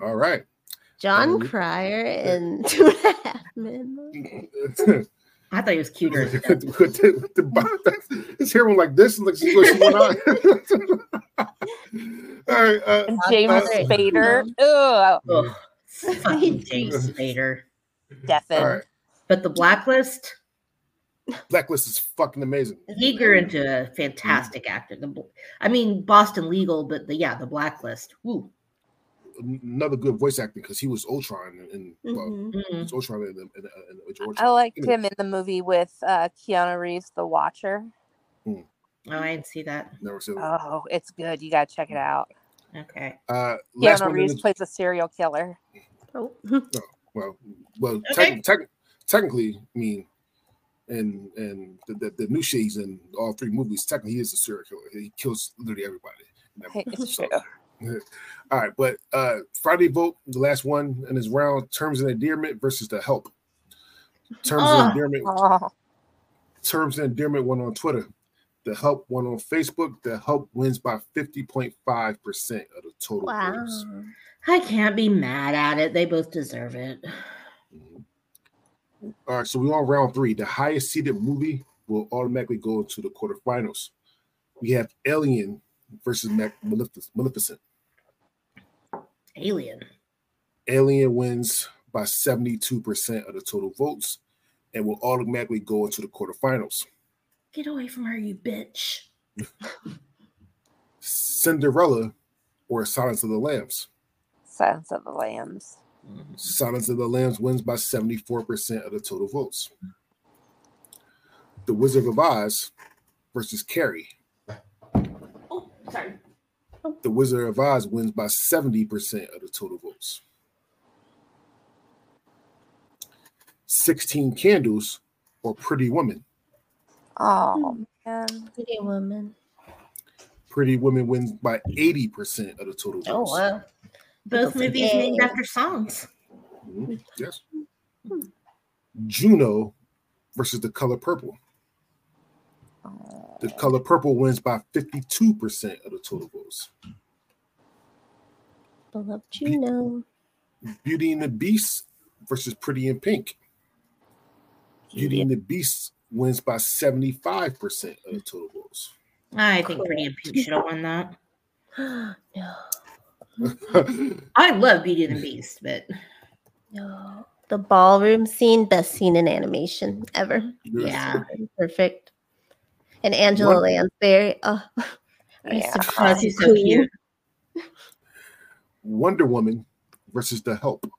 B: All right.
E: John
B: Um,
E: Cryer and two and a half men.
D: I thought he was cuter. as
B: with the, with the, with the his hair went like this, like she was going on. All right, uh,
C: And
E: Uh,
C: James
E: uh,
C: Spader. Ugh.
D: Ugh, fucking James Spader.
C: Deafened.
B: all right.
D: But the blacklist,
B: Blacklist is fucking amazing.
D: he grew into a fantastic actor. The, I mean, Boston Legal, but the yeah, the blacklist. Woo.
B: Another good voice acting because he was Ultron and well,
E: Mhm.
B: he
D: Mm.
B: was Ultron in the, in the, in the Ultron.
C: I liked
B: Anyway,
C: him in the movie with uh, Keanu Reeves, The Watcher.
D: Oh, I didn't see that.
B: Never seen it.
C: Oh, it's good. You gotta check it out.
D: Okay.
B: Uh,
C: Keanu. Reeves
B: the-
C: plays a serial killer.
E: Oh.
B: well, well,
D: Okay.
B: tec- tec- technically, I mean, and and the, the, the new shit he's in all three movies. Technically, he is a serial killer. He kills literally everybody. in.
C: It's
B: So-
C: true.
B: All right, but uh Friday vote, the last one in this round, terms and endearment versus the help. Terms
D: Oh.
B: and endearment,
C: Oh,
B: terms and endearment won on Twitter. The help won on Facebook. The help wins by 50.5% of the total
E: Wow.
B: votes.
D: I can't be mad at it. They both deserve it.
B: Mhm. All right, so we're on round three. The highest seeded movie will automatically go into the quarterfinals. We have Alien versus Maleficent.
D: Alien.
B: Alien wins by 72% of the total votes and will automatically go into the quarterfinals.
D: Get away from her, you bitch.
B: Cinderella or Silence of the Lambs.
C: Silence of the Lambs.
B: Silence of the Lambs wins by 74% of the total votes. The Wizard of Oz versus Carrie.
D: Oh, sorry.
B: The Wizard of Oz wins by 70% of the total votes. 16 Candles or Pretty Woman.
C: Oh man.
E: Pretty woman.
B: Pretty Woman wins by 80% of the total votes.
E: Oh wow.
D: Both movies
E: say,
D: named after songs.
B: Mhm, Yes. Juno versus the color purple. The color purple wins by 52% of the total votes.
E: Beloved Juno.
B: Beauty and the Beast versus Pretty in Pink. Beauty and the Beast wins by 75% of the total votes.
D: I think Pretty in Pink should have won that.
E: no.
D: I love Beauty and the Beast, but
E: No. The ballroom scene, best scene in animation ever.
D: yeah.
E: Perfect. And Angela
B: What?
E: Lansbury. Oh,
C: Yeah.
D: Oh, she's so cute.
B: Wonder Woman versus The Help.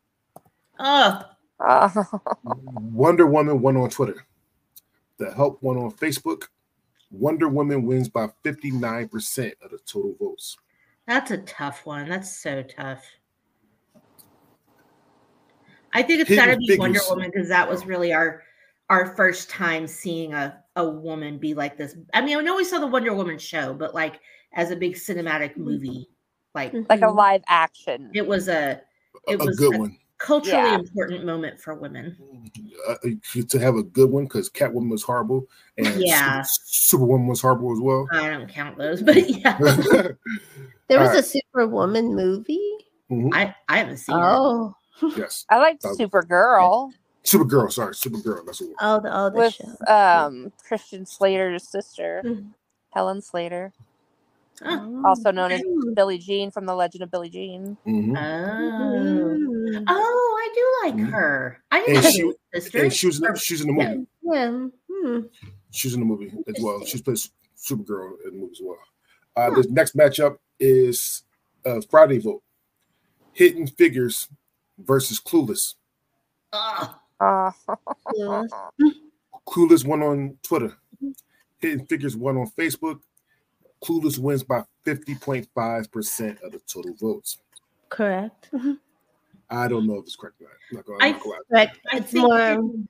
D: Oh,
C: Oh.
B: Wonder Woman won on Twitter. The Help won on Facebook. Wonder Woman wins by 59% of the total votes.
D: That's a tough one. That's so tough. I think it's got to be Wonder Woman because that was really our our first time seeing a a woman be like this. I mean, I know we saw the Wonder Woman show, but like as a big cinematic movie, like
C: like a live action.
D: it was a
B: A,
D: It
B: a
D: was
B: good
D: a-
B: one.
D: culturally
C: Yeah.
D: important moment for women.
B: Uh, to have a good one because Catwoman was horrible and
D: Yeah.
B: Super, Superwoman was horrible as well.
D: I don't count those, but yeah,
A: There was
B: Alright.
A: a Superwoman movie.
B: Mhm.
D: I I haven't seen it.
A: Oh,
B: Yes.
C: I liked Supergirl
B: Supergirl, sorry, Supergirl. That's what
A: oh, the oh, the
C: with
A: show.
C: um Christian Slater's sister,
A: Mhm.
C: Helen Slater,
D: Oh.
C: also known as. Billie Jean from The Legend of Billie Jean.
B: Mhm.
D: Oh.
A: Mm.
D: Oh, I do like
B: Mhm.
D: her. I
B: And
D: didn't know
B: she-
D: she was sister.
B: And she was in she's in the movie.
A: Yeah. Hmm.
B: She's in the movie as well. She plays Supergirl in the movie as well. Uh,
A: Huh.
B: The next matchup is uh, Friday vote. Hidden Figures versus Clueless.
D: Ugh.
C: Uh,
A: Clueless.
B: Clueless won on Twitter. Hidden Figures won on Facebook. Clueless wins by 50.5% of the total votes.
A: Correct.
B: I don't know if it's correct or not. I'm not gonna-
D: I-
B: I'm not.
A: Correct.
D: I
A: It's
D: think
A: more.
D: Hidden,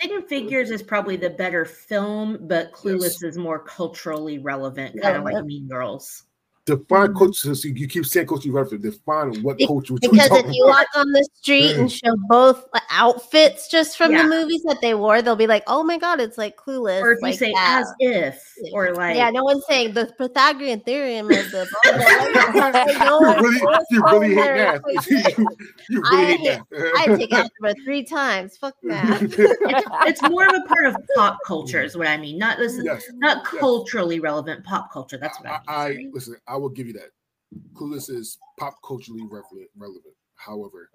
D: Hidden Figures is probably the better film, but Clueless is more culturally relevant, kind of like
A: Relevant.
D: Mean Girls.
B: Define mm-hmm. culture. So you keep saying culture reference. Define what
A: Be-
B: culture we're
A: Because if you
B: about.
A: walk on the street and show both uh, outfits just from
D: Yeah.
A: the movies that they wore, they'll be like, "Oh my god, it's like Clueless."
D: Or if you say
A: that.
D: as if, or like,
A: yeah, no one's saying the Pythagorean theorem of the. Like, no
B: you really,
A: no one's
B: you really hate math. you, you
A: I
B: really hate
A: hate-
B: math.
A: I take algebra three times. Fuck math.
D: it's more of a part of pop culture, is what I mean. Not this,
B: yes.
D: not
B: yes.
D: culturally relevant pop culture. That's what
B: I,
D: I,
B: I
D: mean.
B: listen. I will give you that. Clueless is pop culturally relevant. relevant. However,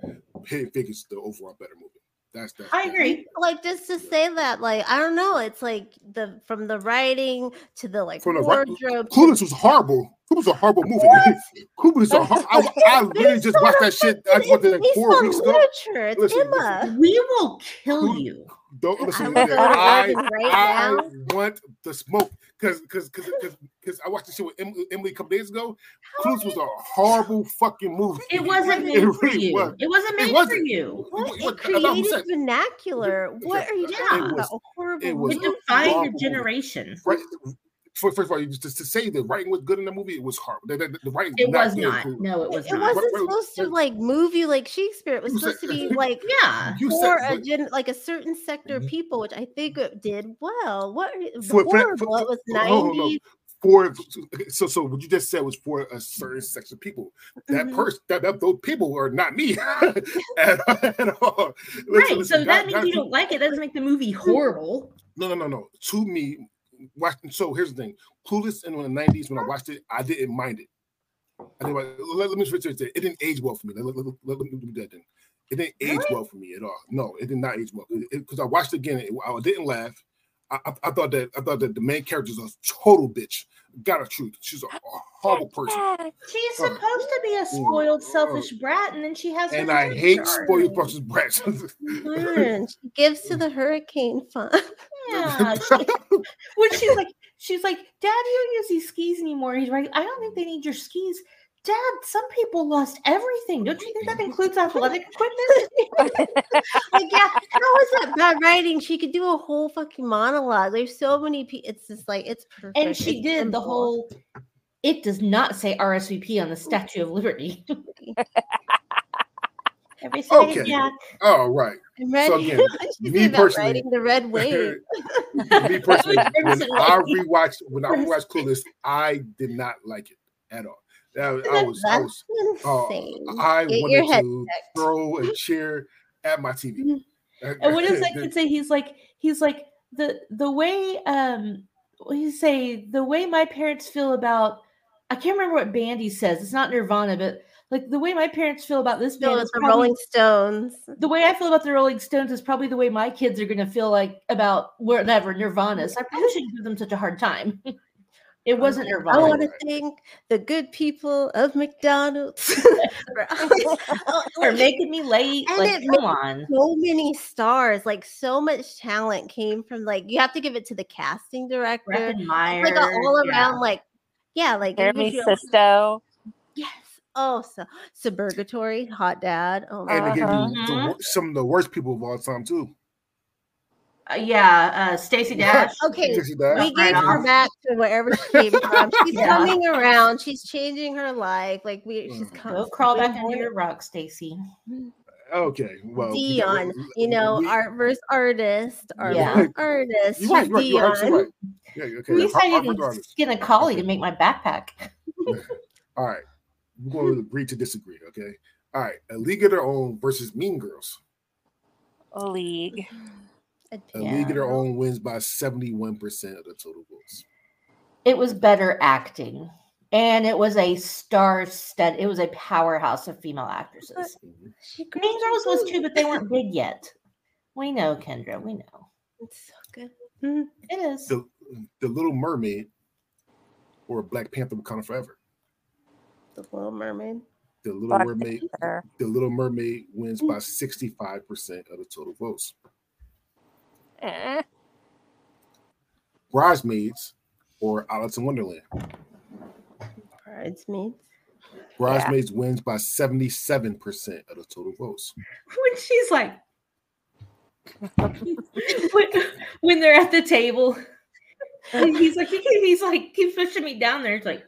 B: Hidden Figures is the overall better movie. That's that.
D: I agree.
A: like just to say that, like I don't know, it's like the from the writing to the like
B: From the
A: wardrobe.
B: Clueless was horrible. Clueless was a horrible movie. Clueless a hor- I, I literally just watched that shit. I
A: It's
B: watched it like
A: based
B: four weeks ago.
A: literature. It's
B: Listen,
A: Emma.
D: We will kill
B: Who-
D: you.
B: Don't listen.
A: will go to
B: I,
A: right
B: I want the smoke because because because because I watched the show with Emily, Emily a couple days ago. Clueless was a horrible fucking movie.
D: It wasn't
B: It
D: made for
B: really
D: you.
B: was.
D: It wasn't
B: It
D: made for
B: wasn't.
D: you.
A: What?
B: What-
A: It
B: what- about
A: created vernacular. What are you
D: Yeah.
A: talking
B: It
A: about?
B: was-
A: A horrible
B: it was
D: It defined a generation.
B: Right. First, first of all, just to say the writing was good in the movie, it was hard. The, the, the writing
D: It was
B: good.
D: not. No, it was
A: It
D: not.
A: It wasn't
B: What- what-
A: supposed to
B: what-
A: like move you like Shakespeare. It was
B: You
A: supposed to be like
D: Yeah.
B: You
A: for
B: said-
A: a gen- like a certain sector of
B: Mhm.
A: people, which I think it did well. What
B: For- for-
A: horrible?
B: for-
A: it was
B: for- hold on, hold on.
A: nineties.
B: for so so what you just said was for a certain section of people. That
A: Mhm.
B: person that, that those people are not me at, at all. Listen,
D: Right.
B: listen,
D: so that
B: God-
D: means
B: God-
D: you don't like it. That doesn't make the movie horrible.
B: No, no, no, no. To me, watch, so here's the thing. Clueless in the '90s when I watched it, I didn't mind it. I didn't, let, let me switch it. It didn't age well for me. Let, let, let, let, let me do that thing. It didn't age
D: Really?
B: well for me at all. No, it did not age well because I watched it again. It, I didn't laugh. I, I, I thought that I thought that the main character is a total bitch. Got a truth. She's a, a horrible person,
D: She's
B: Oh.
D: supposed to be a spoiled, selfish brat, and then she has.
B: and I hate
D: charm.
B: spoiled brushes brats.
A: Learn. She gives to the hurricane fund.
D: Yeah. she- when she's like, she's like, Dad, you don't use these skis anymore. He's right. I don't think they need your skis. Dad, some people lost everything. Don't you think that includes athletic equipment?
A: like, yeah, how is that bad writing? She could do a whole fucking monologue. There's so many people. It's just like it's perfect.
D: and she
A: It's
D: did the whole. It does not say RSVP on the Statue of Liberty. Every oh,
B: Okay.
D: Jack.
B: oh right.
A: I'm ready.
B: So again, me personally-
A: writing the red wave.
B: me personally, when I rewatched when I rewatched Clueless, I did not like it at all. That, I was, I
A: That's
B: was, uh,
A: insane.
B: I
A: Get your
B: wanted
A: head
B: to
A: checked.
B: throw a chair at my TV.
D: And what does that kid say? He's like, he's like the the way um what he say the way my parents feel about I can't remember what band he says. It's not Nirvana, but like the way my parents feel about this
A: No,
D: band
A: it's
D: is
A: the
D: probably-
A: Rolling Stones.
D: the way I feel about the Rolling Stones is probably the way my kids are gonna feel like about whatever Nirvana. So I probably shouldn't give them such a hard time. It wasn't
A: her.
D: I
A: want to thank the good people of McDonald's for
D: for making me late.
A: And
D: like,
A: it
D: come on.
A: so many stars. Like so much talent came from like you have to give it to the casting director.
D: Breckin Meyer.
A: Like a all
D: yeah.
A: around like yeah, like
C: Jeremy
A: if you don't-
C: Sisto.
A: Yes. Oh, so Suburgatory, Hot Dad. Oh my
B: And they gave you
C: Uh-huh.
B: the, wor- some of the worst people of all time too.
D: Uh, yeah, uh, Stacey Dash.
A: Okay,
B: Dixie Dash.
A: we
D: Right
A: gave her
D: off.
A: back to wherever she came from. She's
D: Yeah.
A: coming around. She's changing her life. Like we, she's
B: Mm.
A: coming.
D: Go crawl back under your rock, Stacy.
B: Okay, well, we got-
A: Dion, you know,
B: we-
A: art versus artist, art
D: Yeah.
A: versus artist.
B: You're right, you're right,
A: Dion.
B: right. Yeah, okay.
D: At least I didn't skin a collie to make my backpack.
B: All right, we're going to agree to disagree. Okay. All right, a league of their own versus Mean Girls.
C: A League.
A: I'd
B: A
A: pick
B: league of their own wins by seventy-one percent of the total votes.
D: It was better acting. And it was a star stud. It was a powerhouse of female actresses.
B: Mhm.
A: She
D: Mean Girls was too, but they weren't big yet. We know, Kendra. We know.
A: It's so good. Mhm.
D: It is.
B: The the Little Mermaid or Black Panther Wakanda Forever.
A: The Little Mermaid.
B: The Little
C: Black
B: Mermaid.
C: Panther.
B: The Little Mermaid wins by sixty-five percent of the total votes.
C: Eh.
B: Bridesmaids or Alice in Wonderland.
A: Bridesmaids.
B: Bridesmaids wins by seventy-seven percent of the total votes.
D: when she's like when, when they're at the table and he's like he, he's like keep pushing me down there it's like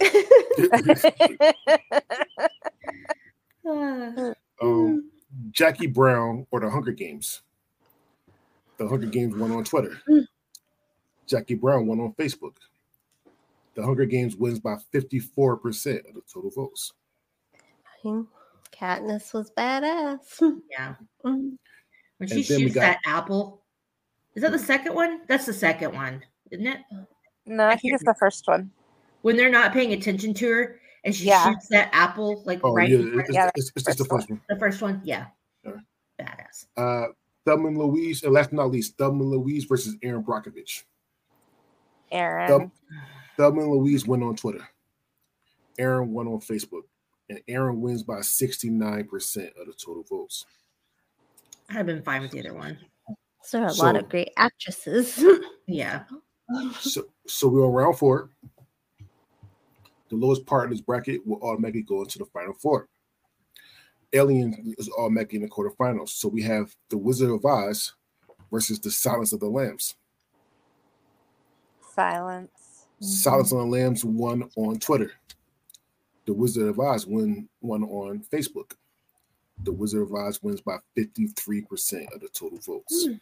B: um, Jackie Brown or the Hunger Games. The Hunger Games won on Twitter. Jackie Brown won on Facebook. The Hunger Games wins by 54% of the total votes.
A: Katniss was badass.
D: yeah
A: Mhm.
D: when she
B: And
D: shoots
B: got-
D: that apple is that the second one that's the second one isn't it
C: no, I think it's the first one.
D: when they're not paying attention to her and she
C: Yeah.
D: shoots that apple like
B: Oh,
D: right
B: yeah,
D: in front-
B: it's,
C: Yeah,
B: it's, it's just the
C: first
B: first one.
D: the first one yeah
B: Yeah.
D: badass
B: Uh, Thelma Louise, and last but not least, Thelma Louise versus Erin Brockovich.
C: Erin.
B: Thel- Thelma Louise went on Twitter. Erin won on Facebook. And Erin wins by 69% of the total votes.
D: i'd have been fine with the other one
A: So a lot of great actresses.
D: yeah
B: So, so we're on round four. The lowest part in this bracket will automatically go into the final four. Alien is automatically in the quarterfinals. So we have the Wizard of Oz versus the Silence of the Lambs.
C: Silence.
B: Silence mm-hmm. of the Lambs won on Twitter. The Wizard of Oz won one on Facebook. The Wizard of Oz wins by 53% of the total votes. Hmm.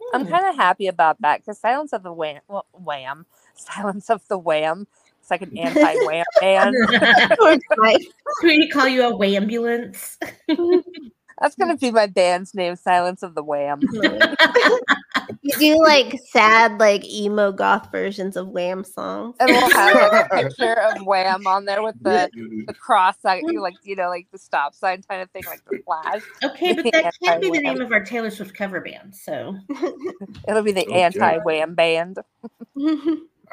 B: Hmm.
C: I'm kind of happy about that because Silence of the Wham, well, Wham, Silence of the Wham. It's like an anti-Wham band.
A: Right.
D: we call you a way ambulance
C: That's gonna be my band's name, Silence of the Wham.
A: you do like sad, like emo goth versions of Wham songs.
C: And we'll have like, a picture of Wham on there with the the cross sign, like you know, like the stop sign kind of thing, like the flash.
D: Okay, but that can't be the name of our Taylor Swift cover band. So
C: It'll be the
B: Okay.
C: anti-Wham band.
B: All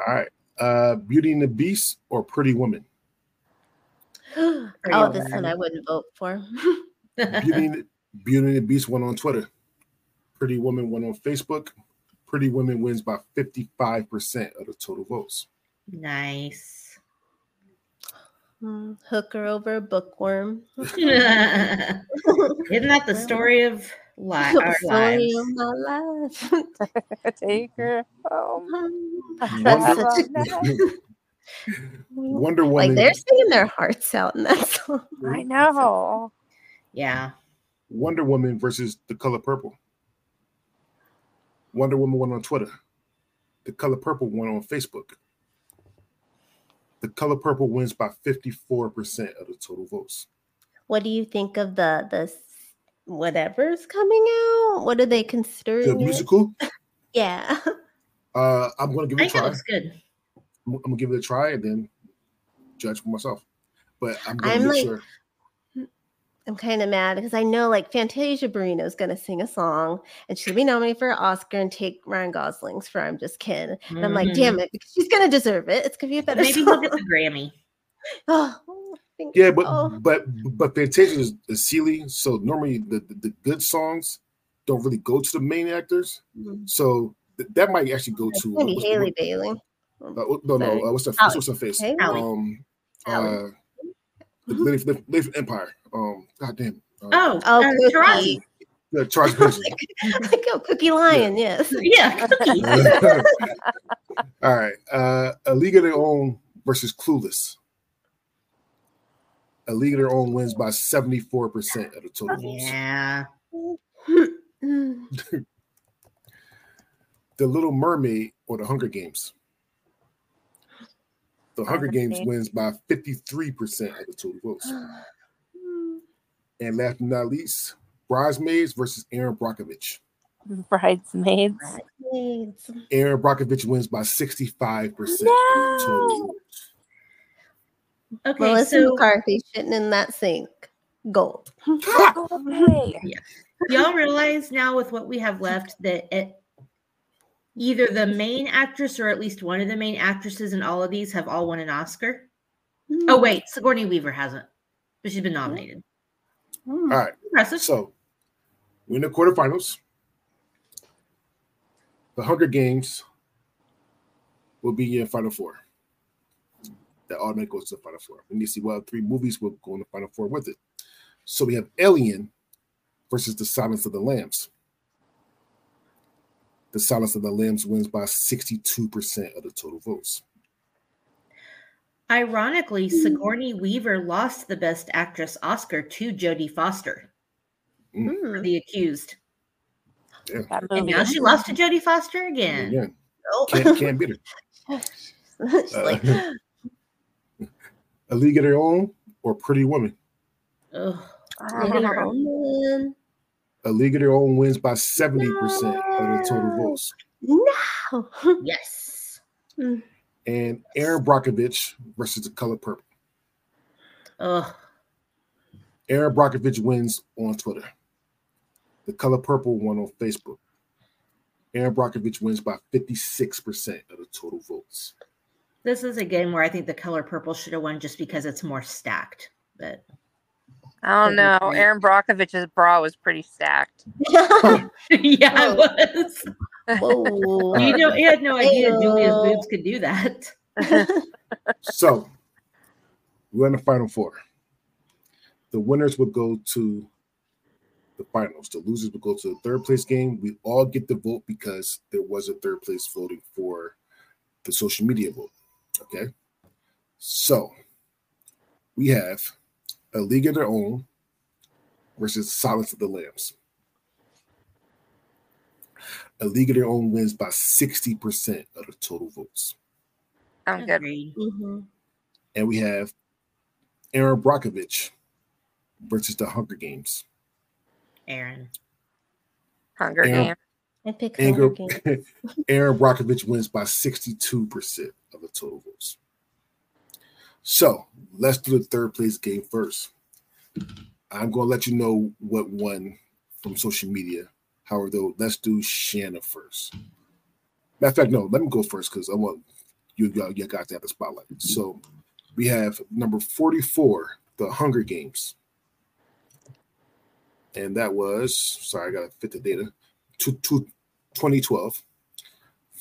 B: right. Uh, Beauty and the Beast or Pretty Woman?
A: oh, this one I wouldn't vote for.
B: Beauty and, Beauty and the Beast won on Twitter. Pretty Woman won on Facebook. Pretty Woman wins by 55% of the total votes.
D: nice.
A: Hmm, Hooker over bookworm.
D: Isn't that the story of li- our
A: Story
D: lives?
A: of my life.
C: Take her home.
A: That's such
B: Wonder, Wonder
A: like
B: Woman.
A: they're singing their hearts out in that song.
C: I know.
D: Yeah.
B: Wonder Woman versus The Color Purple. Wonder Woman won on Twitter. The Color Purple won on Facebook. The Color Purple wins by 54% of the total votes.
A: What do you think of the the s- whatever's coming out? What are they considering?
B: The musical,
A: Yeah.
B: uh, I'm going to give
D: I
B: it a
D: think it
B: try.
D: looks good.
B: I'm, I'm going to give it a try and then judge for myself. But I'm going
A: I'm
B: to make
A: like-
B: sure.
E: I'm kind of mad because I know like Fantasia Barrino is going to sing a song and she'll be nominated for an Oscar and take Ryan Gosling's for I'm Just Ken. And I'm like,
D: Mhm.
E: damn it, because she's going to deserve it. It's going to be a better
D: Maybe
E: song.
D: he'll get the Grammy.
E: oh, I think
B: Yeah, but
E: so.
B: but but Fantasia is, is Celie, so normally the, the the good songs don't really go to the main actors.
E: Mhm.
B: So th- that might actually go
E: It's
B: to
E: going to Halle Bailey.
B: Uh, no, no, uh, what's her
E: Hallie.
B: what's her face?
E: Haley.
B: Um,
E: Hallie.
B: uh, the lady, the lady from Empire. Um, goddamn. Uh,
D: Oh,
E: Oh,
D: uh,
E: Cookie.
D: Taraji.
B: yeah, Charles Bronson.
E: like, oh, Cookie Lyon, yes.
D: Yeah, cookies.
B: All right. Uh, A League of Their Own versus Clueless. A League of Their Own wins by 74% of the total votes.
D: yeah.
E: Mm.
B: The Little Mermaid or The Hunger Games. The Hunger
C: Hunger
B: Games
C: Games.
B: wins by 53% of the total votes. And last but not least, Bridesmaids versus Erin Brockovich.
C: Bridesmaids.
E: Thanks.
B: Erin Brockovich wins by 65% of the
C: No.
B: Total votes.
D: Okay,
E: Melissa
D: so
E: McCarthy shitting in that sink. Gold.
C: Go away.
D: y'all realize now with what we have left that it, either the main actress or at least one of the main actresses in all of these have all won an Oscar. Hmm. Oh wait, Sigourney Weaver hasn't, but she's been hmm. nominated. Hmm.
B: All right.
D: Impressive.
B: So we're in the quarterfinals. The Hunger Games will be in Final Four. That automatically goes to the Final Four. We need to see what other three movies will go in the Final Four with it. So we have Alien versus The Silence of the Lambs. The Silence of the Lambs wins by 62% of the total votes.
D: Ironically, Sigourney Weaver lost the Best Actress Oscar to Jodie Foster
E: Hmm.
D: for The Accused,
C: That
D: and now she lost to Jodie Foster again.
B: Again,
E: Oh.
B: can't, can't beat her.
E: She's like,
B: A League of Their Own or Pretty Woman.
D: Ugh.
B: A League of Their Own wins by 70% of the total votes.
E: No.
D: Yes.
B: and Erin Brockovich versus the color purple.
D: Ugh.
B: Erin Brockovich wins on Twitter. The color purple won on Facebook. Erin Brockovich wins by 56% of the total votes.
D: This is a game where I think the color purple should have won just because it's more stacked. But
C: I don't know. Erin Brockovich's bra was pretty stacked.
D: yeah,
E: Oh.
D: it was.
E: Whoa.
D: You know, he had no idea Julia's boobs could do that.
B: So we're in the final four. The winners would go to the finals. The losers would go to the third place game. We all get the vote because there was a third place voting for the social media vote. Okay. So we have a league of their own versus Silence of the Lambs. A league of their own wins by 60% of the total votes.
C: I'm good.
D: Agreed.
E: Mhm.
B: And we have Erin Brockovich versus the Hunger Games.
D: Erin.
C: Hunger
B: Erin-
C: Games.
E: I pick
B: Erin,
E: Hunger Games.
B: Erin Brockovich wins by 62% of the total votes. So let's do the third place game first. I'm going to let you know what won from social media. However, though, let's do Shanna first. Matter of fact, no, let me go first because I want you, you, guys to have the spotlight. So we have number 44, The Hunger Games. And that was, sorry, I got to fit the data, to, to 2012.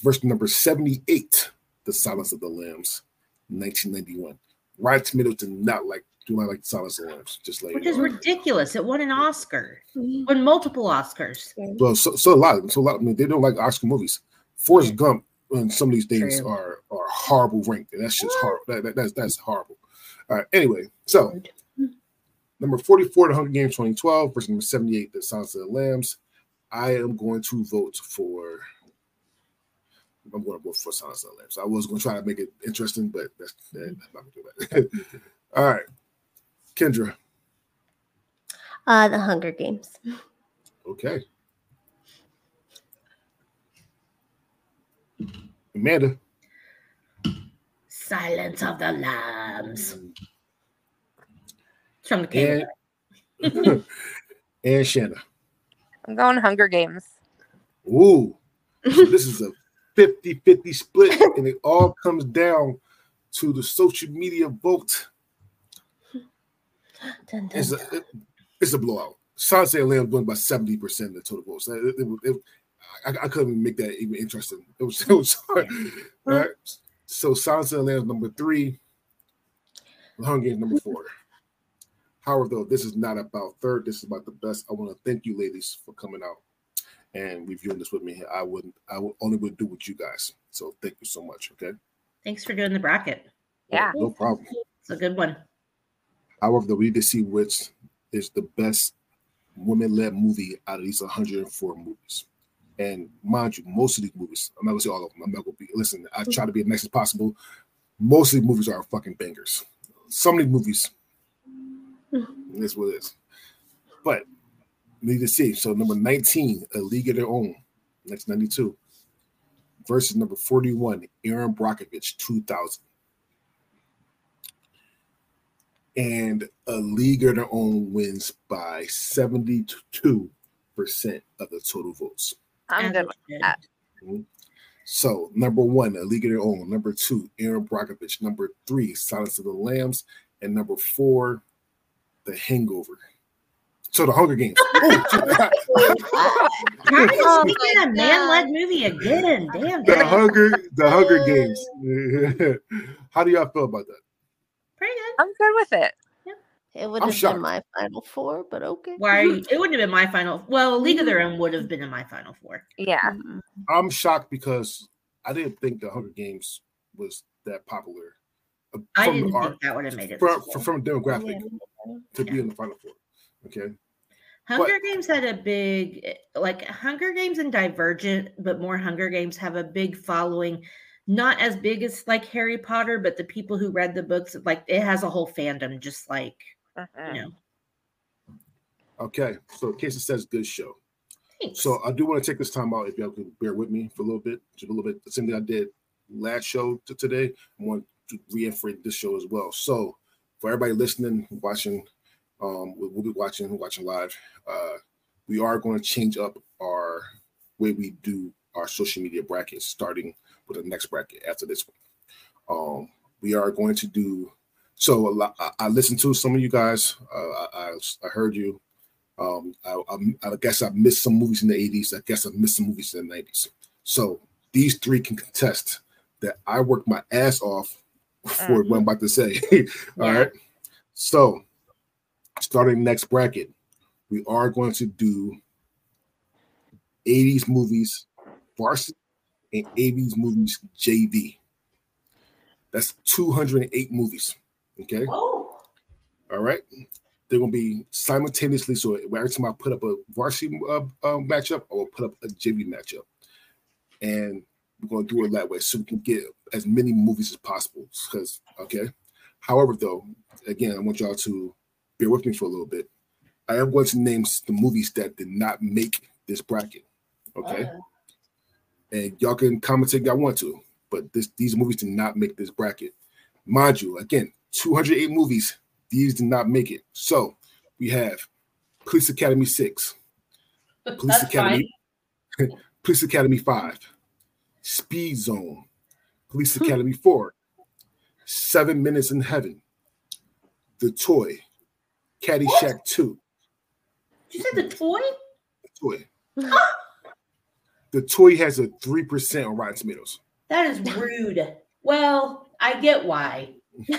B: Verse number 78, The Silence of the Lambs, 1991. Rotten Tomatoes did not like do not like The Silence of the Lambs. Just like
D: Which is ridiculous. It won an Oscar.
E: Mhm.
D: Won multiple Oscars.
B: well, so, so a lot, so a lot. I mean, they don't like Oscar movies. Forrest Gump and some of these things
D: True.
B: are are horrible ranked, and that's just horrible. That, that- that's that's horrible. All right. Anyway, so number forty four, The Hunger Games, twenty twelve, versus number seventy eight, The Silence of the Lambs. I am going to vote for. I'm going to vote for Silence of the Lambs. I was going to try to make it interesting, but that's, that's not going to do that. All right, Kendra.
E: Uh, the Hunger Games.
B: Okay. Amanda.
D: Silence of the Lambs. From the cable.
B: And and Shanna.
C: I'm going Hunger Games.
B: Ooh, so this is a 50-50 split, and it all comes down to the social media vote.
E: Dun, dun,
B: It's a, it- it's a blowout. Sansa and Lamb won by 70% of the total votes. It- it- I, I couldn't even make that even interesting. It was, it was hard. All right. So Sansa and Lamb number three, Hunger Games number four. However, though, this is not about third. This is about the best. I want to thank you, ladies, for coming out and reviewing this with me. I wouldn't. I would only would do with you guys. So thank you so much. Okay.
D: Thanks for doing the bracket.
C: Yeah.
B: No problem.
D: It's a good one.
B: However, though, we need to see which is the best women-led movie out of these 104 movies. And mind you, most of these movies, I'm not gonna say all of them. I'm not gonna be listen. I try to be as nice as possible. Most of these movies are fucking bangers. Some of these movies, hmm. that's what it is. But we need to see. So number 19, A League of Their Own, That's 92. versus number 41, Erin Brockovich, 2000. and a league of their own wins by 72% of the total votes.
C: I'm
D: As
C: good
D: it
C: with
D: should.
C: that. Mm-hmm.
B: So, number one, a league of their own. Number two, Erin Brockovich. Number three, Silence of the Lambs. And number four, The Hangover. So, the Hunger Games. Oh,
D: Trying to
E: Oh
D: sneak in a man-led movie again. Damn.
B: the
D: Dad.
B: Hunger, the Hunger Games. How do y'all feel about that?
D: Pretty good.
C: I'm good with it.
E: It would
B: I'm
E: have
B: shocked.
E: been my final four, but okay.
D: Why? Are you, it wouldn't have been my final. Well, League of Their Own would have been in my final four.
C: Yeah.
E: Mm.
B: I'm shocked because I didn't think the Hunger Games was that popular. uh,
D: I
B: from
D: didn't
B: art-
D: think that would have made it.
B: from, from, from a demographic
E: Yeah.
B: to be in the final four. Okay.
D: Hunger Games had a big, like Hunger Games and Divergent, but more Hunger Games have a big following. Not as big as like Harry Potter, but the people who read the books, like it has a whole fandom, just like
C: Mhm.
D: you know.
B: Okay. So Casey says good show.
D: Thanks.
B: So I do want to take this time out if y'all can bear with me for a little bit, just a little bit. The same thing I did last show to today. I want to reiterate this show as well. So for everybody listening, watching, um, we'll, be watching, watching live. Uh, we are going to change up our way we do our social media brackets, starting with the next bracket after this one. Um, we are going to do so. A lot, I, I listened to some of you guys. Uh, I, I, I heard you. Um, I, I, I guess I missed some movies in the 80s. I guess I missed some movies in the 90s. So these three can contest that I worked my ass off for what I'm about to say. All
D: Yeah.
B: right. So starting next bracket, we are going to do 80s movies varsity and 80s movies JV. That's 208 movies. Okay.
D: oh,
B: All right. They're gonna be simultaneously. So every time I put up a varsity uh, uh, matchup, I will put up a JV matchup, and we're gonna do it that way so we can get as many movies as possible. Because okay. However, though, again, I want y'all to bear with me for a little bit. I am going to name the movies that did not make this bracket. Okay. Uh-huh. And y'all can comment if y'all want to, but this these movies did not make this bracket. Mind you, again, 208 movies these did not make it. So we have Police Academy 6, Police Academy, Police Academy 5, Speed Zone, Police Academy 4, Seven Minutes in Heaven, The Toy, Caddyshack 2,
D: you said the toy?
B: The Toy. the Toy has a 3% on Rotten Tomatoes.
D: That is rude. Well, I get why.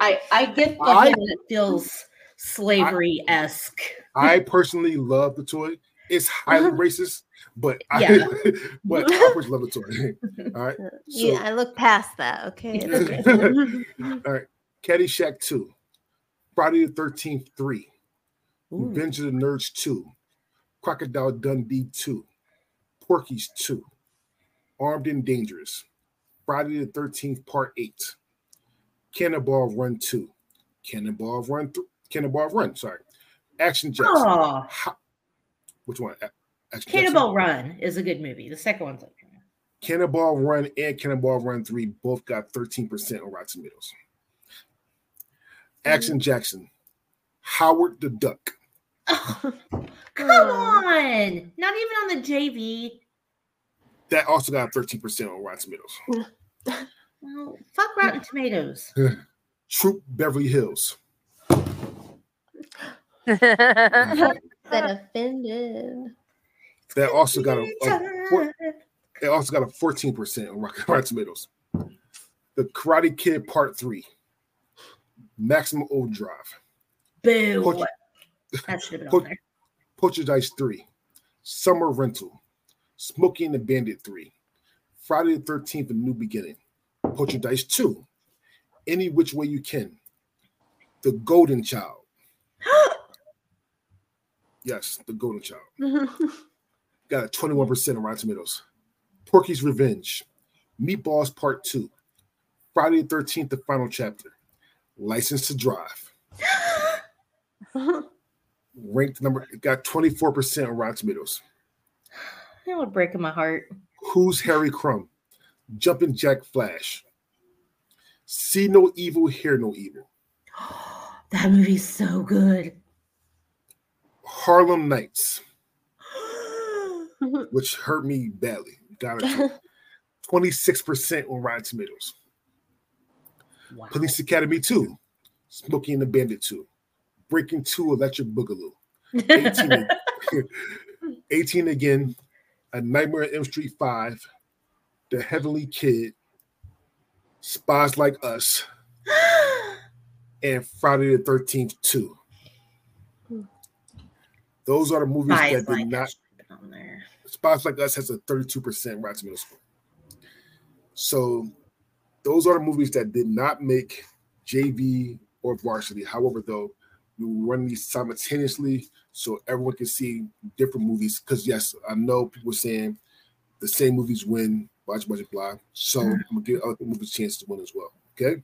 D: I I get the
B: I-
D: whole it feels slavery esque.
B: I personally love The Toy. It's highly uh-huh. racist, but I but I personally love The Toy. All right. So,
E: yeah, I look past that. Okay. Okay.
B: All right. Caddyshack 2, Friday the 13th 3,
D: Ooh.
B: Revenge of the Nerds 2, Crocodile Dundee 2, Porky's 2, Armed and Dangerous, Friday the 13th Part 8, Cannonball Run 2, Cannonball Run 3, Cannonball Run, sorry, Action Jackson.
D: Oh,
B: Ha- Which one? Action Jackson?
D: Cannonball Run is a good movie. The second one's okay.
B: Cannonball Run and Cannonball Run 3 both got 13% on Rotten Tomatoes. Action Jackson, Howard the Duck,
D: Come on. Not even on the JV.
B: That also got 13% on Rotten Tomatoes.
D: Well, fuck Rotten Tomatoes.
B: Troop Beverly Hills.
A: That offended.
B: That also got a, a four- it also got a 14% on Rotten Rotten Tomatoes. The Karate Kid Part 3. Maximum Overdrive.
D: Boo.
B: Poach-
D: That should have been
B: Poach-
D: on.
B: Poltergeist 3. Summer Rental. Smokey and the Bandit 3. Friday the 13th, A New Beginning. Poltergeist 2. Any Which Way You Can. The Golden Child. Yes, The Golden Child. Got a 21% on Rotten Tomatoes. Porky's Revenge. Meatballs Part 2. Friday the 13th, The Final Chapter. License to Drive. Ranked number, it got 24% on Rotten Tomatoes.
D: That would break my heart.
B: Who's Harry Crumb? Jumping Jack Flash. See no evil, hear no evil.
D: That movie's so good.
B: Harlem Nights, which hurt me badly. Got it. 26% on Rotten Tomatoes.
D: Wow.
B: Police Academy 2. Smokey and the Bandit 2. Breakin' 2 Electric Boogaloo. 18, ag- 18 again. A Nightmare on Elm Street 5. The Heavenly Kid. Spies Like Us. And Friday the 13th 2. Those are the movies
D: Spies
B: that did
D: like
B: not
D: Us should have been on there.
B: Spies Like Us has a 32% Rotten Tomatoes score. So those are the movies that did not make JV or varsity. However, though, we run these simultaneously so everyone can see different movies. Because yes, I know people saying the same movies win, watch, watch, blah. So mm-hmm. I'm gonna give other movies a chance to win as well. Okay.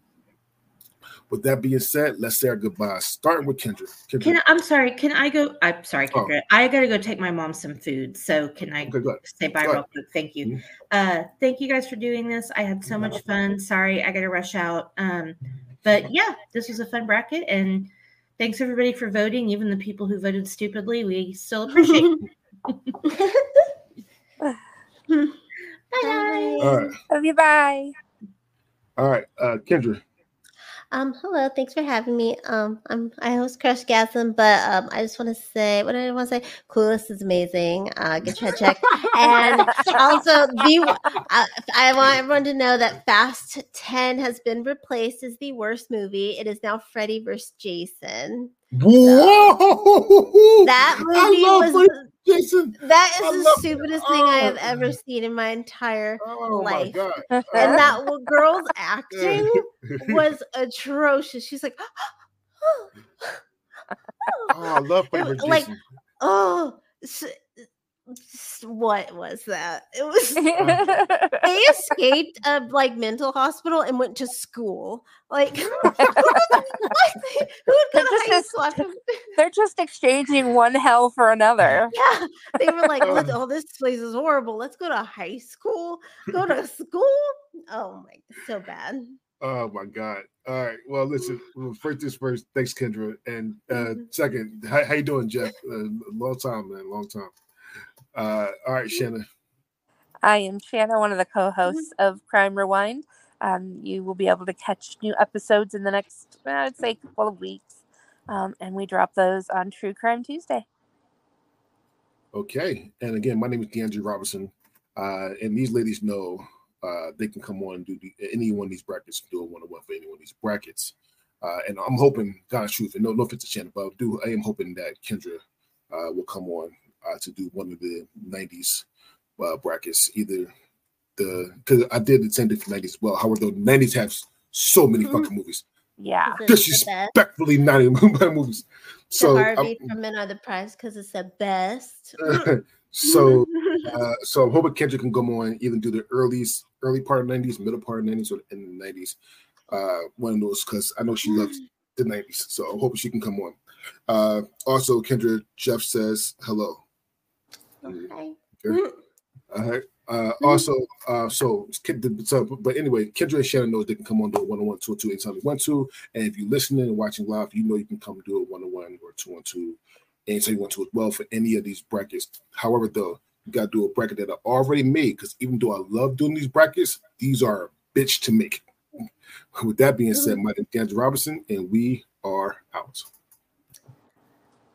B: With that being said, let's say our goodbyes. Starting with Kendra. Kendra,
D: Can I, I'm sorry. Can I go? I'm sorry,
B: Oh.
D: Kendra. I got to go take my mom some food. So can I
B: okay, go
D: say bye
B: Go
D: real quick? Thank you.
B: Mhm.
D: Uh, thank you guys for doing this. I had so much fun. Sorry, I got to rush out. Um, but yeah, this was a fun bracket, and thanks everybody for voting. Even the people who voted stupidly, we still appreciate. it. Bye.
B: All right.
C: Love you. Bye.
B: All right. Uh Kendra.
A: Um, hello, thanks for having me. Um, I'm I host Crush Gasm, but um, I just want to say what I want to say. Coolest is amazing. Uh, get your checked, and also the uh, I want everyone to know that Fast Ten has been replaced as the worst movie. It is now Freddy vs. Jason.
B: Whoa!
A: That movie was
B: Freddy Jason.
A: that
B: I
A: is the
B: love-
A: stupidest thing I have
B: oh.
A: ever seen in my entire
B: Oh my
A: life.
B: god!
A: and that w- girl's acting was atrocious. She's like,
B: oh, I love Freddy
A: It like-
B: Jason.
A: oh, s- s- what was that? It was they escaped a like mental hospital and went to school. Like, who would go
C: They're
A: to
C: just
A: high school?
C: They're just exchanging one hell for another.
A: Yeah, they were like, "Look, "Oh, this place is horrible. Let's go to high school. Go to school." Oh my, so bad.
B: Oh my god! All right. Well, listen. well, First things first. Thanks, Kendra. And uh second, how, how you doing, Jeff? Uh, long time, man. Long time. Uh, all right, Shanna.
C: I am Shanna, one of the co-hosts of Crime Rewind. Um, you will be able to catch new episodes in the next, I would say, couple of weeks, um, and we drop those on True Crime Tuesday.
B: Okay. And again, my name is DeAndre Robinson. Uh, and these ladies know uh, they can come on and do the, any one of these brackets, do a one on one for any one of these brackets. Uh, and I'm hoping, God's truth, and no, no offense to Shannon, but I do I am hoping that Kendra uh, will come on uh, to do one of the 90s uh, brackets, either the because I did attend the same thing 90s as well. However, the 90s have so many fucking movies,
C: Yeah.
A: Is it the best?
B: disrespectfully 90 movies.
A: So
B: So,
A: Harvey
B: I'm-
A: from Men Are the Prize because it's the best.
B: so uh, so I'm hoping Kendra can come on, even do the earliest, early part of '90s, middle part of '90s, or in the '90s. Uh, one of those because I know she loves the '90s, so I'm hoping she can come on. Uh, also, Kendra Jeff says hello.
A: Okay.
B: okay. Mm-hmm. Uh, mm-hmm. Also, uh, so, so, but anyway, Kendra and Shannon knows they can come on do a one on one, two, two, anytime they want to. And if you're listening and watching live, you know you can come do it one on one or two on two, anytime you want to as well for any of these brackets. However, though, you got to do a bracket that I already made because even though I love doing these brackets, these are a bitch to make. With that being said, mm-hmm. my name is Kendra Robinson, and we are out.